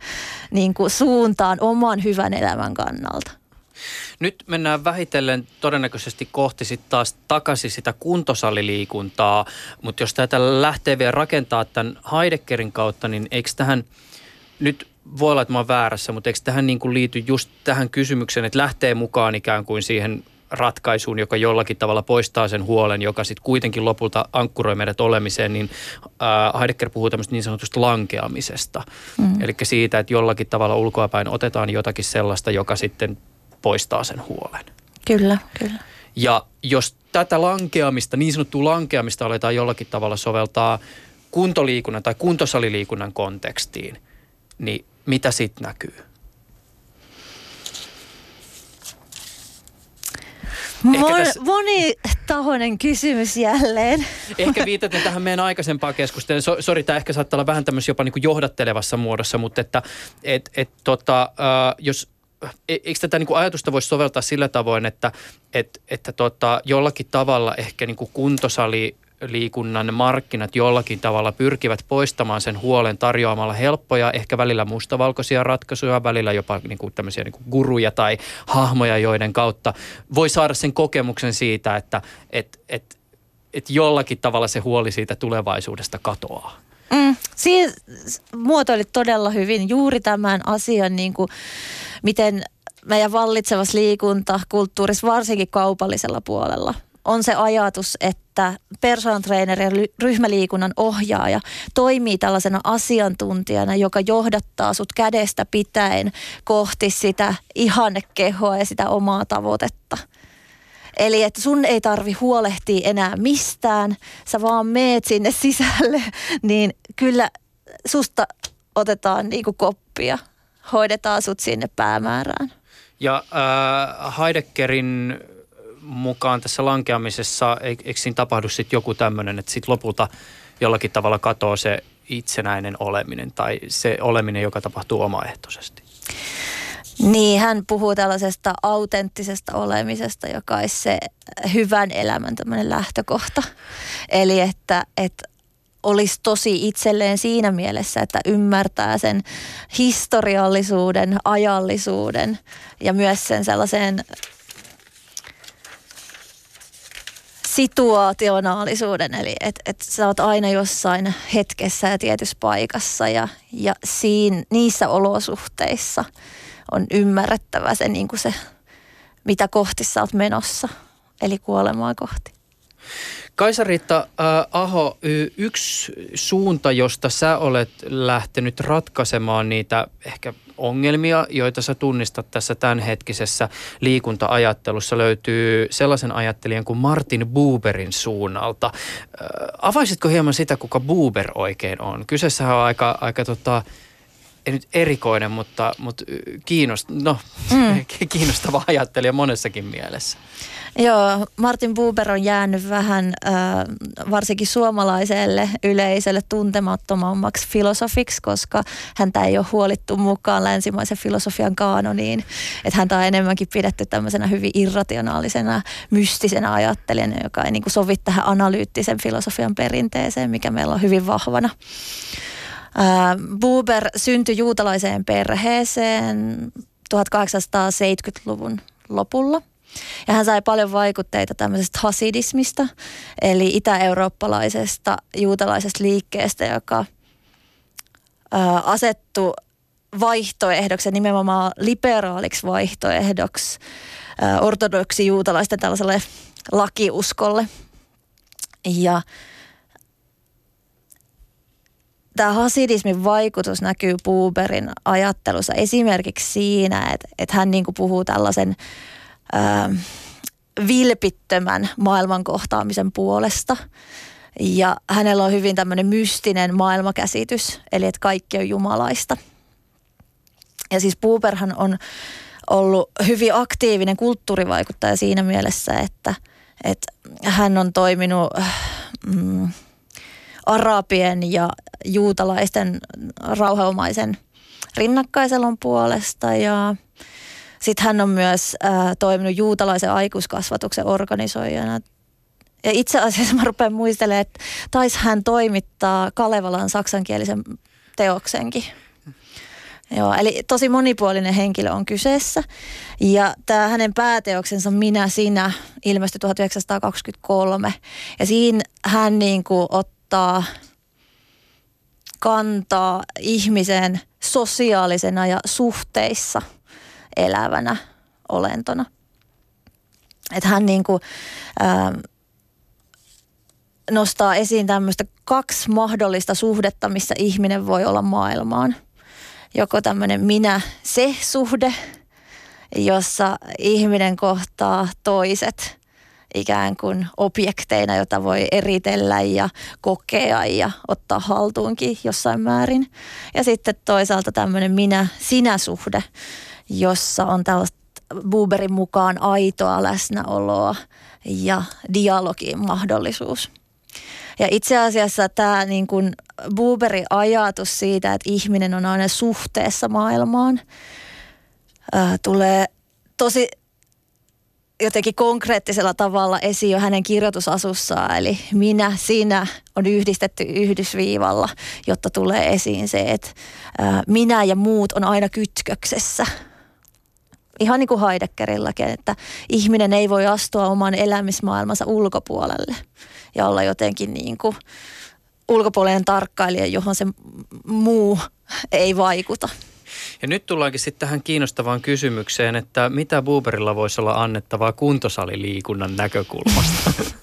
niin kuin suuntaan oman hyvän elämän kannalta. Nyt mennään vähitellen todennäköisesti kohti sitten taas takaisin sitä kuntosaliliikuntaa, mutta jos tätä lähtee vielä rakentaa tämän Heideggerin kautta, niin eikö tähän nyt voi olla, että mä oon väärässä, mutta eikö tähän niin kuin liity just tähän kysymykseen, että lähtee mukaan ikään kuin siihen ratkaisuun, joka jollakin tavalla poistaa sen huolen, joka sitten kuitenkin lopulta ankkuroi meidät olemiseen, niin äh, Heidegger puhuu tämmöistä niin sanotusta lankeamisesta. Mm. Eli siitä, että jollakin tavalla ulkoapäin otetaan jotakin sellaista, joka sitten poistaa sen huolen. Kyllä, kyllä. Ja jos tätä lankeamista, niin sanottua lankeamista aletaan jollakin tavalla soveltaa kuntoliikunnan tai kuntosaliliikunnan kontekstiin, niin mitä sitten näkyy? Mon, tässä... Monitahoinen kysymys jälleen. Ehkä viitaten tähän meidän aikaisempaan keskusteluun. So, sori, tämä ehkä saattaa olla vähän tämmöisessä jopa niin kuin johdattelevassa muodossa, mutta että et, et, tota, äh, jos e, eikö tätä niin kuin ajatusta voisi soveltaa sillä tavoin, että, et, että tota, jollakin tavalla ehkä niin kuin kuntosali liikunnan markkinat jollakin tavalla pyrkivät poistamaan sen huolen tarjoamalla helppoja, ehkä välillä mustavalkoisia ratkaisuja, välillä jopa niin kuin tämmöisiä niin kuin guruja tai hahmoja, joiden kautta voi saada sen kokemuksen siitä, että et, et, et jollakin tavalla se huoli siitä tulevaisuudesta katoaa. Mm, siis muotoilit todella hyvin juuri tämän asian, niin kuin, miten meidän vallitsevassa liikuntakulttuurissa, varsinkin kaupallisella puolella – on se ajatus, että personal trainer ja ryhmäliikunnan ohjaaja toimii tällaisena asiantuntijana, joka johdattaa sut kädestä pitäen kohti sitä ihannekehoa ja sitä omaa tavoitetta. Eli että sun ei tarvi huolehtia enää mistään, sä vaan meet sinne sisälle, niin kyllä susta otetaan niinku koppia, hoidetaan sut sinne päämäärään. Ja äh, Heideggerin mukaan tässä lankeamisessa, eikö siinä tapahdu sitten joku tämmöinen, että sitten lopulta jollakin tavalla katoaa se itsenäinen oleminen tai se oleminen, joka tapahtuu omaehtoisesti? Niin, hän puhuu tällaisesta autenttisesta olemisesta, joka olisi se hyvän elämän tämmöinen lähtökohta. Eli että, että olisi tosi itselleen siinä mielessä, että ymmärtää sen historiallisuuden, ajallisuuden ja myös sen sellaisen situationaalisuuden, eli että et sä oot aina jossain hetkessä ja tietyssä paikassa ja, ja siinä, niissä olosuhteissa on ymmärrettävä se, niin kuin se, mitä kohti sä oot menossa, eli kuolemaa kohti. Kaisaritta äh, Aho, yksi suunta, josta sä olet lähtenyt ratkaisemaan niitä ehkä ongelmia, joita sä tunnistat tässä tämänhetkisessä liikunta-ajattelussa, löytyy sellaisen ajattelijan kuin Martin Buberin suunnalta. Äh, avaisitko hieman sitä, kuka Buber oikein on? Kyseessä on aika, aika tota, ei nyt erikoinen, mutta, mutta kiinnost, no, mm. kiinnostava ajattelija monessakin mielessä. Joo, Martin Buber on jäänyt vähän äh, varsinkin suomalaiselle yleisölle tuntemattomammaksi filosofiksi, koska häntä ei ole huolittu mukaan länsimaisen filosofian kaanoniin. Että häntä on enemmänkin pidetty tämmöisenä hyvin irrationaalisena, mystisenä ajattelijana, joka ei niin kuin sovi tähän analyyttisen filosofian perinteeseen, mikä meillä on hyvin vahvana. Äh, Buber syntyi juutalaiseen perheeseen 1870-luvun lopulla – Ja hän sai paljon vaikutteita tämmöisestä hasidismista, eli itä-eurooppalaisesta juutalaisesta liikkeestä, joka ää, asettu vaihtoehdoksi nimenomaan liberaaliksi vaihtoehdoksi ää, ortodoksi juutalaisten tällaiselle lakiuskolle. Ja tämä hasidismin vaikutus näkyy Buberin ajattelussa esimerkiksi siinä, että, että hän niin puhuu tällaisen ää, vilpittömän maailman kohtaamisen puolesta. Ja hänellä on hyvin tämmöinen mystinen maailmakäsitys, eli että kaikki on jumalaista. Ja siis Buberhan on ollut hyvin aktiivinen kulttuurivaikuttaja siinä mielessä, että, että hän on toiminut mm, arabien ja juutalaisten rauhaomaisen rinnakkaiselon puolesta ja sitten hän on myös äh, toiminut juutalaisen aikuiskasvatuksen organisoijana. Ja itse asiassa mä rupean muistelemaan, että taisi hän toimittaa Kalevalan saksankielisen teoksenkin. Joo, eli tosi monipuolinen henkilö on kyseessä. Ja tämä hänen pääteoksensa Minä, sinä ilmestyi 1923. Ja siinä hän niin kuin ottaa kantaa ihmisen sosiaalisena ja suhteissa elävänä olentona. Että hän niin kuin, ää, nostaa esiin tämmöistä kaksi mahdollista suhdetta, missä ihminen voi olla maailmaan. Joko tämmöinen minä-se-suhde, jossa ihminen kohtaa toiset ikään kuin objekteina, jota voi eritellä ja kokea ja ottaa haltuunkin jossain määrin. Ja sitten toisaalta tämmöinen minä-sinä-suhde, jossa on tällaista Buberin mukaan aitoa läsnäoloa ja dialogin mahdollisuus. Ja itse asiassa tämä niin kuin Buberin ajatus siitä, että ihminen on aina suhteessa maailmaan, tulee tosi jotenkin konkreettisella tavalla esiin jo hänen kirjoitusasussaan. Eli minä, sinä on yhdistetty yhdysviivalla, jotta tulee esiin se, että minä ja muut on aina kytköksessä. Ihan niin kuin Heideggerillakin, että ihminen ei voi astua oman elämismaailmansa ulkopuolelle ja olla jotenkin niin kuin ulkopuolinen tarkkailija, johon se muu ei vaikuta. Ja nyt tullaankin sitten tähän kiinnostavaan kysymykseen, että mitä Buberilla voisi olla annettavaa kuntosaliliikunnan näkökulmasta?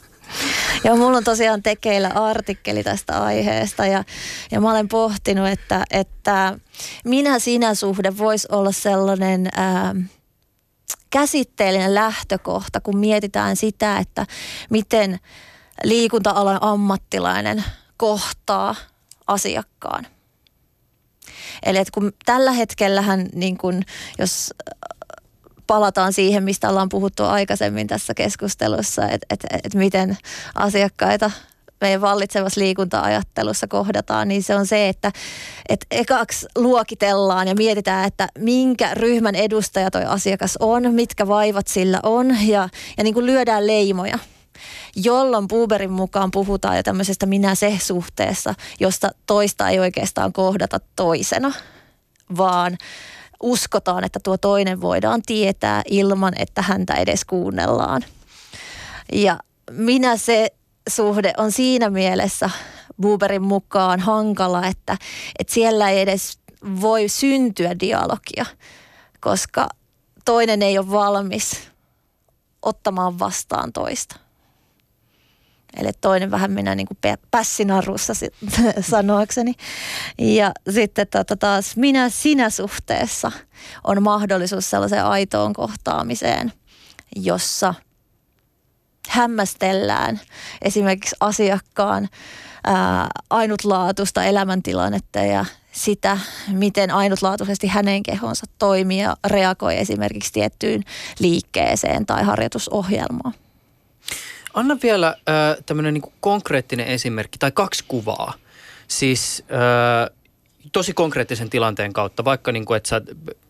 Ja mulla on tosiaan tekeillä artikkeli tästä aiheesta ja, ja mä olen pohtinut, että, että minä-sinä suhde voisi olla sellainen ää, käsitteellinen lähtökohta, kun mietitään sitä, että miten liikunta-alan ammattilainen kohtaa asiakkaan. Eli että kun tällä hetkellähän, niin kun, jos palataan siihen, mistä ollaan puhuttu aikaisemmin tässä keskustelussa, että et, et miten asiakkaita meidän vallitsevassa liikunta-ajattelussa kohdataan, niin se on se, että et ekaksi luokitellaan ja mietitään, että minkä ryhmän edustaja toi asiakas on, mitkä vaivat sillä on ja, ja niin kuin lyödään leimoja – jolloin Buberin mukaan puhutaan jo tämmöisestä minä-se-suhteessa, josta toista ei oikeastaan kohdata toisena, vaan uskotaan, että tuo toinen voidaan tietää ilman, että häntä edes kuunnellaan. Ja minä se suhde on siinä mielessä Buberin mukaan hankala, että, että siellä ei edes voi syntyä dialogia, koska toinen ei ole valmis ottamaan vastaan toista. Eli toinen vähän minä niin kuin pässinarussa sanoakseni. Ja sitten tota taas minä sinä suhteessa on mahdollisuus sellaiseen aitoon kohtaamiseen, jossa hämmästellään esimerkiksi asiakkaan ää, ainutlaatuista elämäntilannetta ja sitä, miten ainutlaatuisesti hänen kehonsa toimii ja reagoi esimerkiksi tiettyyn liikkeeseen tai harjoitusohjelmaan. Anna vielä äh, tämmöinen niin konkreettinen esimerkki tai kaksi kuvaa. Siis äh, tosi konkreettisen tilanteen kautta, vaikka niin kuin, että sä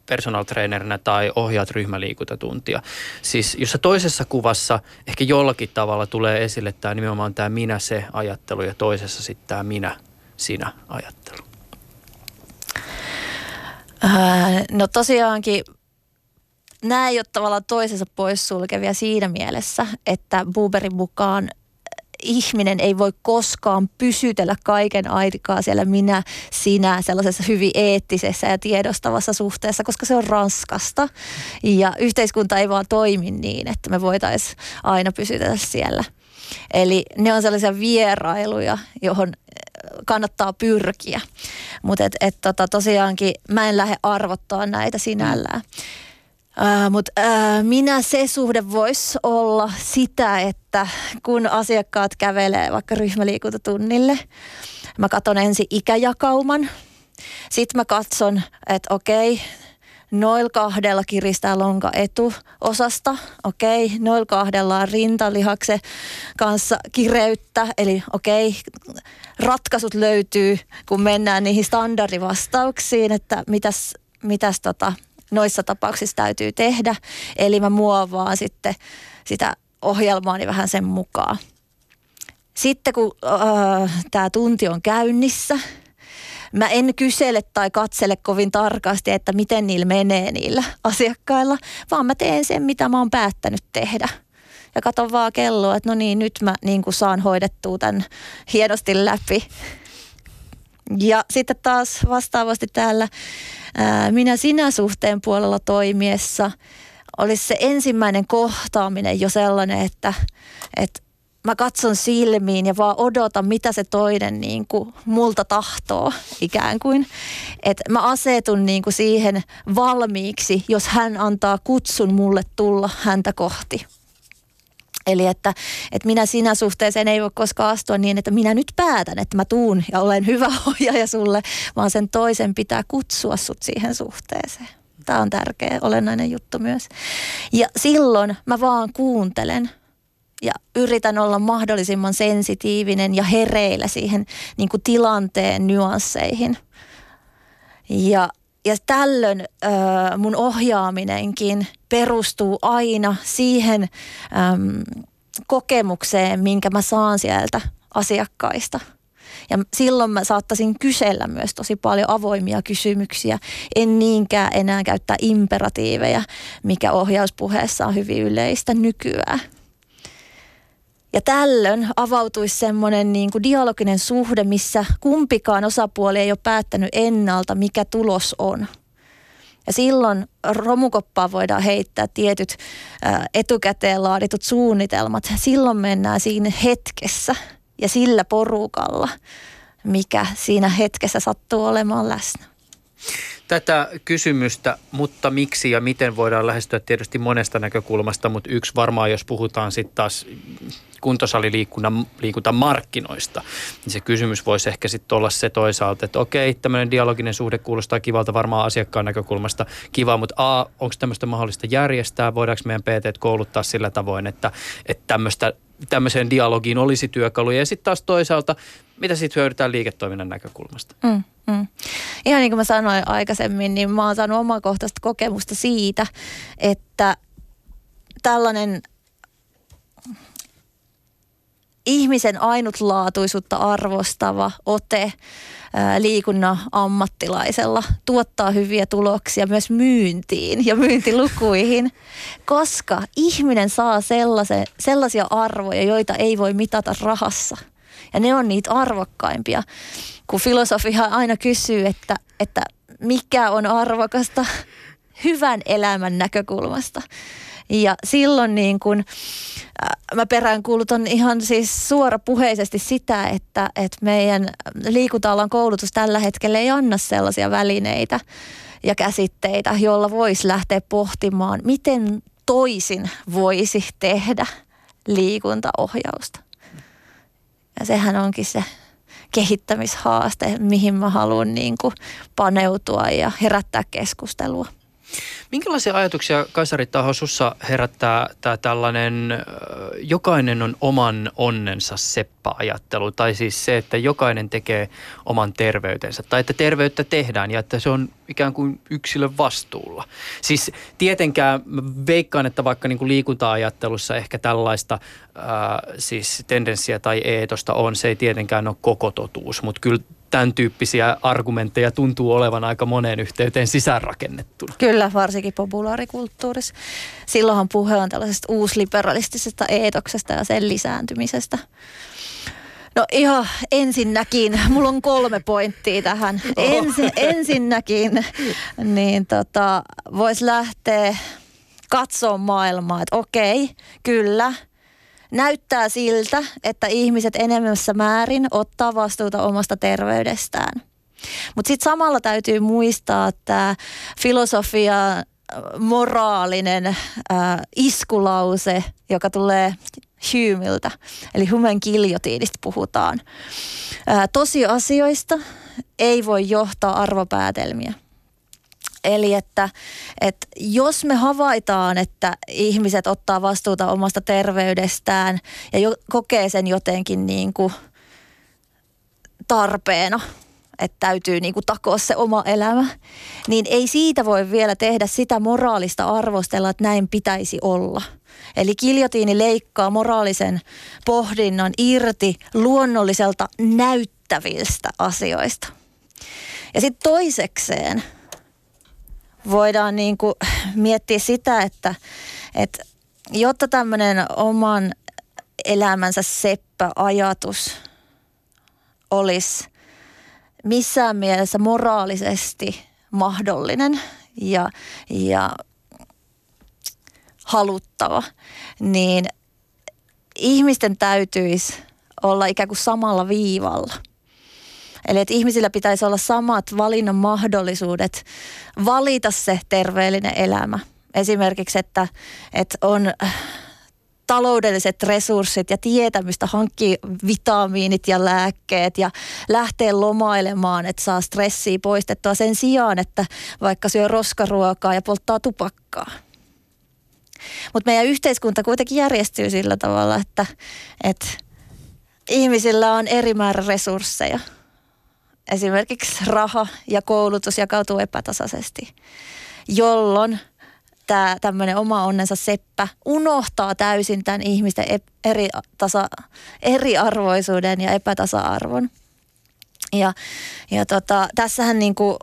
personal trainerina tai ohjaat ryhmäliikuntatuntia. Siis jossa toisessa kuvassa ehkä jollakin tavalla tulee esille tämä nimenomaan tämä minä-se-ajattelu ja toisessa sitten tämä minä-sinä-ajattelu. Äh, no tosiaankin nämä ei ole tavallaan toisensa poissulkevia siinä mielessä, että Buberin mukaan ihminen ei voi koskaan pysytellä kaiken aikaa siellä minä, sinä sellaisessa hyvin eettisessä ja tiedostavassa suhteessa, koska se on raskasta. Ja yhteiskunta ei vaan toimi niin, että me voitaisiin aina pysytellä siellä. Eli ne on sellaisia vierailuja, johon kannattaa pyrkiä. Mutta et, et tota, tosiaankin mä en lähde arvottaa näitä sinällään. Mm. Mutta minä se suhde voisi olla sitä, että kun asiakkaat kävelee vaikka ryhmäliikuntatunnille, mä katson ensin ikäjakauman. Sitten mä katson, että okei, noilla kahdella kiristää lonka etuosasta, okei, noilla kahdella on rintalihakse kanssa kireyttä, eli okei, ratkaisut löytyy, kun mennään niihin standardivastauksiin, että mitäs, mitäs tota, noissa tapauksissa täytyy tehdä. Eli mä muovaan sitten sitä ohjelmaani vähän sen mukaan. Sitten kun äh, tämä tunti on käynnissä, mä en kysele tai katsele kovin tarkasti, että miten niillä menee niillä asiakkailla, vaan mä teen sen, mitä mä oon päättänyt tehdä. Ja katon vaan kelloa, että no niin, nyt mä niin saan hoidettua tämän hienosti läpi. Ja sitten taas vastaavasti täällä ää, minä sinä suhteen puolella toimiessa olisi se ensimmäinen kohtaaminen jo sellainen, että, että mä katson silmiin ja vaan odotan, mitä se toinen niin kuin multa tahtoo ikään kuin. Että mä asetun niin kuin siihen valmiiksi, jos hän antaa kutsun mulle tulla häntä kohti. Eli että, että minä sinä suhteeseen ei voi koskaan astua niin, että minä nyt päätän, että mä tuun ja olen hyvä ohjaaja sulle, vaan sen toisen pitää kutsua sut siihen suhteeseen. Tämä on tärkeä, olennainen juttu myös. Ja silloin mä vaan kuuntelen ja yritän olla mahdollisimman sensitiivinen ja hereillä siihen niin kuin tilanteen nyansseihin. Ja ja tällöin ö, mun ohjaaminenkin perustuu aina siihen ö, kokemukseen, minkä mä saan sieltä asiakkaista. Ja silloin mä saattaisin kysellä myös tosi paljon avoimia kysymyksiä. En niinkään enää käyttää imperatiiveja, mikä ohjauspuheessa on hyvin yleistä nykyään. Ja tällöin avautuisi semmoinen niin kuin dialoginen suhde, missä kumpikaan osapuoli ei ole päättänyt ennalta, mikä tulos on. Ja silloin romukoppaa voidaan heittää tietyt etukäteen laaditut suunnitelmat. Silloin mennään siinä hetkessä ja sillä porukalla, mikä siinä hetkessä sattuu olemaan läsnä. Tätä kysymystä, mutta miksi ja miten voidaan lähestyä tietysti monesta näkökulmasta, mutta yksi varmaan, jos puhutaan sitten taas kuntosaliliikunnan markkinoista, niin se kysymys voisi ehkä sitten olla se toisaalta, että okei, tämmöinen dialoginen suhde kuulostaa kivalta varmaan asiakkaan näkökulmasta. Kiva, mutta A, onko tämmöistä mahdollista järjestää, voidaanko meidän PT kouluttaa sillä tavoin, että, että tämmöistä tämmöiseen dialogiin olisi työkaluja. Ja sitten taas toisaalta, mitä sitten hyödytään liiketoiminnan näkökulmasta? Mm, mm. Ihan niin kuin mä sanoin aikaisemmin, niin mä oon saanut omakohtaista kokemusta siitä, että tällainen ihmisen ainutlaatuisuutta arvostava ote liikunnan ammattilaisella tuottaa hyviä tuloksia myös myyntiin ja myyntilukuihin, koska ihminen saa sellaisia arvoja, joita ei voi mitata rahassa. Ja ne on niitä arvokkaimpia. Kun filosofihan aina kysyy, että, että mikä on arvokasta hyvän elämän näkökulmasta. Ja silloin niin kun, äh, mä peräänkuulutan ihan siis suorapuheisesti sitä, että, että meidän liikunta koulutus tällä hetkellä ei anna sellaisia välineitä ja käsitteitä, joilla voisi lähteä pohtimaan, miten toisin voisi tehdä liikuntaohjausta. Ja sehän onkin se kehittämishaaste, mihin mä haluan niin kuin paneutua ja herättää keskustelua. Minkälaisia ajatuksia, Kaisari Taho, sussa herättää tämä tällainen jokainen on oman onnensa seppä-ajattelu, tai siis se, että jokainen tekee oman terveytensä, tai että terveyttä tehdään ja että se on ikään kuin yksilön vastuulla. Siis tietenkään veikkaan, että vaikka niin kuin liikunta-ajattelussa ehkä tällaista ää, siis tendenssiä tai eetosta on, se ei tietenkään ole koko totuus, mutta kyllä tämän tyyppisiä argumentteja tuntuu olevan aika moneen yhteyteen sisäänrakennettuna. Kyllä, varsinkin populaarikulttuurissa. Silloinhan puhe on tällaisesta uusliberalistisesta eetoksesta ja sen lisääntymisestä. No ihan ensinnäkin, mulla on kolme pointtia tähän. Ensi, ensinnäkin, niin tota, voisi lähteä katsoa maailmaa, että okei, kyllä, näyttää siltä, että ihmiset enemmässä määrin ottaa vastuuta omasta terveydestään. Mutta sitten samalla täytyy muistaa, että filosofia moraalinen äh, iskulause, joka tulee Humilta, eli Human Kiljotiinista puhutaan. Ää, tosiasioista ei voi johtaa arvopäätelmiä. Eli että, että jos me havaitaan, että ihmiset ottaa vastuuta omasta terveydestään ja jo, kokee sen jotenkin niin kuin tarpeena, että täytyy niin kuin takoa se oma elämä, niin ei siitä voi vielä tehdä sitä moraalista arvostella, että näin pitäisi olla – Eli kiljotiini leikkaa moraalisen pohdinnan irti luonnolliselta näyttävistä asioista. Ja sitten toisekseen voidaan niin kuin miettiä sitä, että, että jotta tämmöinen oman elämänsä seppä-ajatus olisi missään mielessä moraalisesti mahdollinen ja, ja haluttava, niin ihmisten täytyisi olla ikään kuin samalla viivalla. Eli että ihmisillä pitäisi olla samat valinnan mahdollisuudet valita se terveellinen elämä. Esimerkiksi, että, että on taloudelliset resurssit ja tietämystä hankkia vitamiinit ja lääkkeet ja lähteä lomailemaan, että saa stressiä poistettua sen sijaan, että vaikka syö roskaruokaa ja polttaa tupakkaa. Mutta meidän yhteiskunta kuitenkin järjestyy sillä tavalla, että, että ihmisillä on eri määrä resursseja. Esimerkiksi raha ja koulutus jakautuu epätasaisesti, jolloin tämä tämmöinen oma onnensa seppä unohtaa täysin tämän ihmisten eri tasa, eriarvoisuuden ja epätasa-arvon. Ja, ja tota, tässähän niin kuin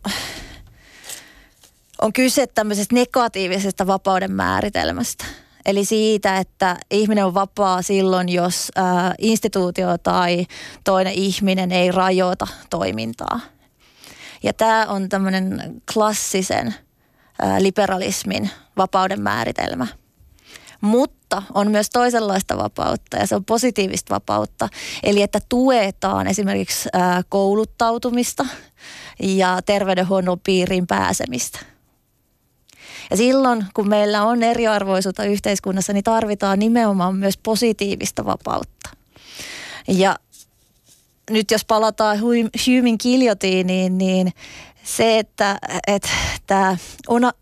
on kyse tämmöisestä negatiivisesta vapauden määritelmästä. Eli siitä, että ihminen on vapaa silloin, jos ää, instituutio tai toinen ihminen ei rajoita toimintaa. Ja tämä on tämmöinen klassisen ää, liberalismin vapauden määritelmä. Mutta on myös toisenlaista vapautta ja se on positiivista vapautta. Eli että tuetaan esimerkiksi ää, kouluttautumista ja terveydenhuollon piiriin pääsemistä – ja silloin, kun meillä on eriarvoisuutta yhteiskunnassa, niin tarvitaan nimenomaan myös positiivista vapautta. Ja nyt jos palataan Humin kiljotiiniin, niin se, että, että tämä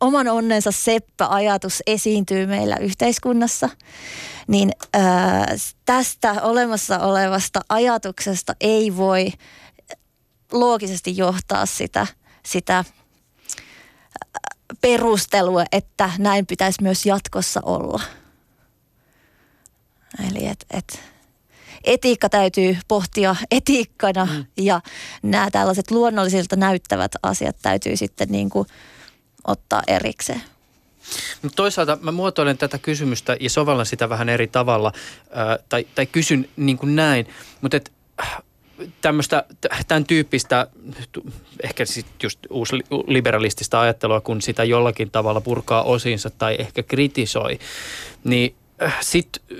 oman onnensa seppä-ajatus esiintyy meillä yhteiskunnassa, niin ää, tästä olemassa olevasta ajatuksesta ei voi loogisesti johtaa sitä, sitä perustelua, että näin pitäisi myös jatkossa olla. Eli et, et, etiikka täytyy pohtia etiikkana mm. ja nämä tällaiset luonnollisilta näyttävät asiat täytyy sitten niin kuin ottaa erikseen. Mutta toisaalta mä muotoilen tätä kysymystä ja sovellan sitä vähän eri tavalla, ää, tai, tai kysyn niin kuin näin, mutta et, tämmöistä, tämän tyyppistä, ehkä sitten just liberalistista ajattelua, kun sitä jollakin tavalla purkaa osinsa tai ehkä kritisoi, niin äh, sitten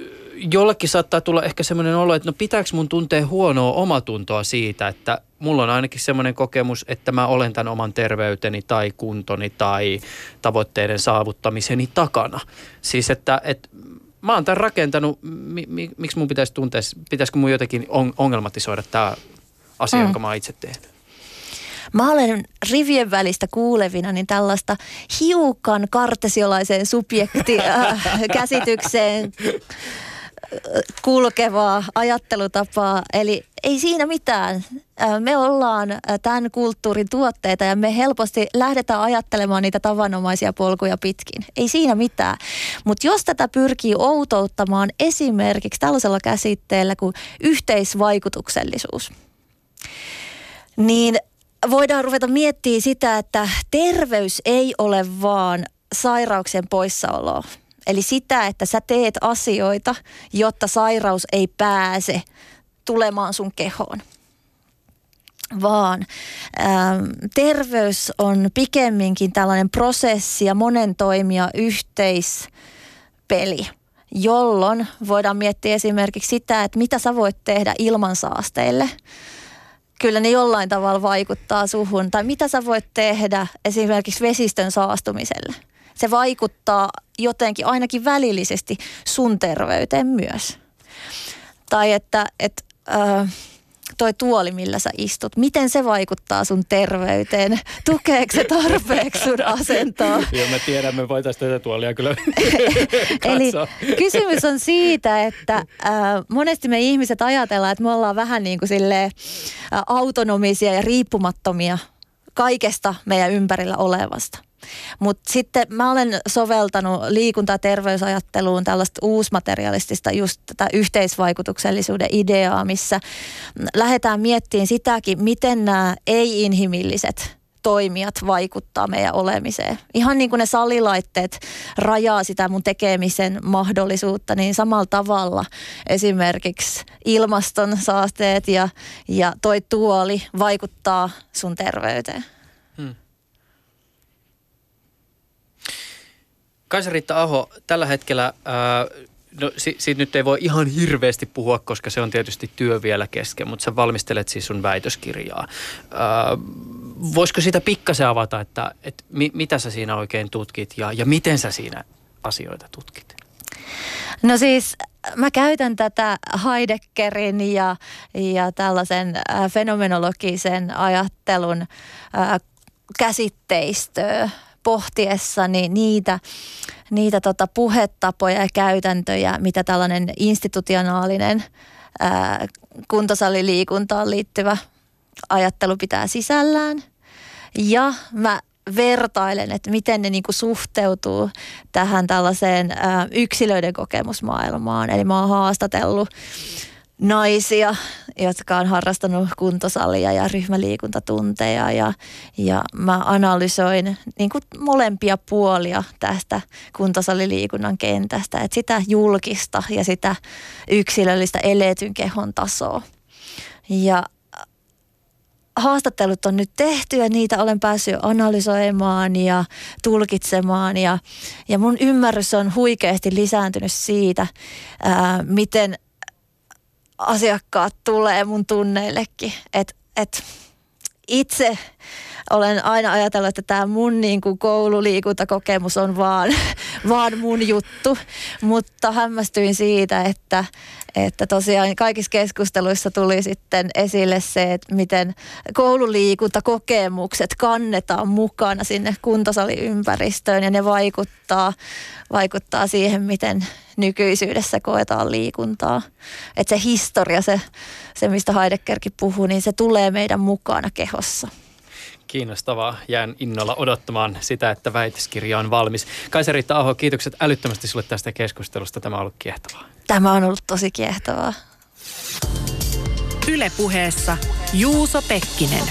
jollekin saattaa tulla ehkä semmoinen olo, että no pitääkö mun tuntea huonoa omatuntoa siitä, että mulla on ainakin semmoinen kokemus, että mä olen tämän oman terveyteni tai kuntoni tai tavoitteiden saavuttamiseni takana. Siis että, että mä oon tämän rakentanut, mi, mi, miksi mun pitäisi tuntea, pitäisikö mun jotenkin on, ongelmatisoida tämä asia, mm. jonka mä oon itse tehnyt? Mä olen rivien välistä kuulevina niin tällaista hiukan kartesiolaiseen subjektikäsitykseen kulkevaa ajattelutapaa. Eli ei siinä mitään. Me ollaan tämän kulttuurin tuotteita ja me helposti lähdetään ajattelemaan niitä tavanomaisia polkuja pitkin. Ei siinä mitään. Mutta jos tätä pyrkii outouttamaan esimerkiksi tällaisella käsitteellä kuin yhteisvaikutuksellisuus, niin voidaan ruveta miettimään sitä, että terveys ei ole vaan sairauksien poissaoloa. Eli sitä, että sä teet asioita, jotta sairaus ei pääse tulemaan sun kehoon. Vaan ähm, terveys on pikemminkin tällainen prosessi ja monen toimija yhteispeli, jolloin voidaan miettiä esimerkiksi sitä, että mitä sä voit tehdä ilmansaasteille kyllä ne jollain tavalla vaikuttaa suhun. Tai mitä sä voit tehdä esimerkiksi vesistön saastumiselle. Se vaikuttaa jotenkin ainakin välillisesti sun terveyteen myös. Tai että, että äh, toi tuoli, millä sä istut, miten se vaikuttaa sun terveyteen? Tukeeko se tarpeeksi sun asentoa? Joo, mä tiedän, me voitaisiin tätä tuolia kyllä Eli kysymys on siitä, että äh, monesti me ihmiset ajatellaan, että me ollaan vähän niin kuin silleen, äh, autonomisia ja riippumattomia kaikesta meidän ympärillä olevasta. Mutta sitten mä olen soveltanut liikunta- ja terveysajatteluun tällaista uusmaterialistista just tätä yhteisvaikutuksellisuuden ideaa, missä lähdetään miettimään sitäkin, miten nämä ei-inhimilliset toimijat vaikuttaa meidän olemiseen. Ihan niin kuin ne salilaitteet rajaa sitä mun tekemisen mahdollisuutta, niin samalla tavalla esimerkiksi ilmaston saasteet ja, ja toi tuoli vaikuttaa sun terveyteen. Kaisaritta Aho, tällä hetkellä, ää, no si- siitä nyt ei voi ihan hirveästi puhua, koska se on tietysti työ vielä kesken, mutta sä valmistelet siis sun väitöskirjaa. Ää, voisiko sitä pikkasen avata, että, että mi- mitä sä siinä oikein tutkit ja, ja miten sä siinä asioita tutkit? No siis mä käytän tätä Heideggerin ja, ja tällaisen fenomenologisen ajattelun käsitteistöä pohtiessani niitä, niitä tota puhetapoja ja käytäntöjä, mitä tällainen institutionaalinen ää, kuntosaliliikuntaan liittyvä ajattelu pitää sisällään. Ja mä vertailen, että miten ne niinku suhteutuu tähän tällaiseen ää, yksilöiden kokemusmaailmaan. Eli mä oon haastatellut naisia, jotka on harrastanut kuntosalia ja ryhmäliikuntatunteja. Ja, ja mä analysoin niin kuin molempia puolia tästä kuntosaliliikunnan kentästä, että sitä julkista ja sitä yksilöllistä eletyn kehon tasoa. Ja haastattelut on nyt tehty ja niitä olen päässyt analysoimaan ja tulkitsemaan. Ja, ja mun ymmärrys on huikeasti lisääntynyt siitä, ää, miten – asiakkaat tulee mun tunneillekin. Että et itse olen aina ajatellut, että tämä mun niin kuin koululiikuntakokemus on vaan, vaan mun juttu, mutta hämmästyin siitä, että, että tosiaan kaikissa keskusteluissa tuli sitten esille se, että miten koululiikuntakokemukset kannetaan mukana sinne kuntosaliyympäristöön ja ne vaikuttaa, vaikuttaa siihen, miten nykyisyydessä koetaan liikuntaa. Että se historia, se, se mistä Heideggerkin puhuu, niin se tulee meidän mukana kehossa. Kiinnostavaa. Jään innolla odottamaan sitä, että väitöskirja on valmis. Kaiseritta Aho, kiitokset älyttömästi sinulle tästä keskustelusta. Tämä on ollut kiehtovaa. Tämä on ollut tosi kiehtovaa. Ylepuheessa Juuso Pekkinen.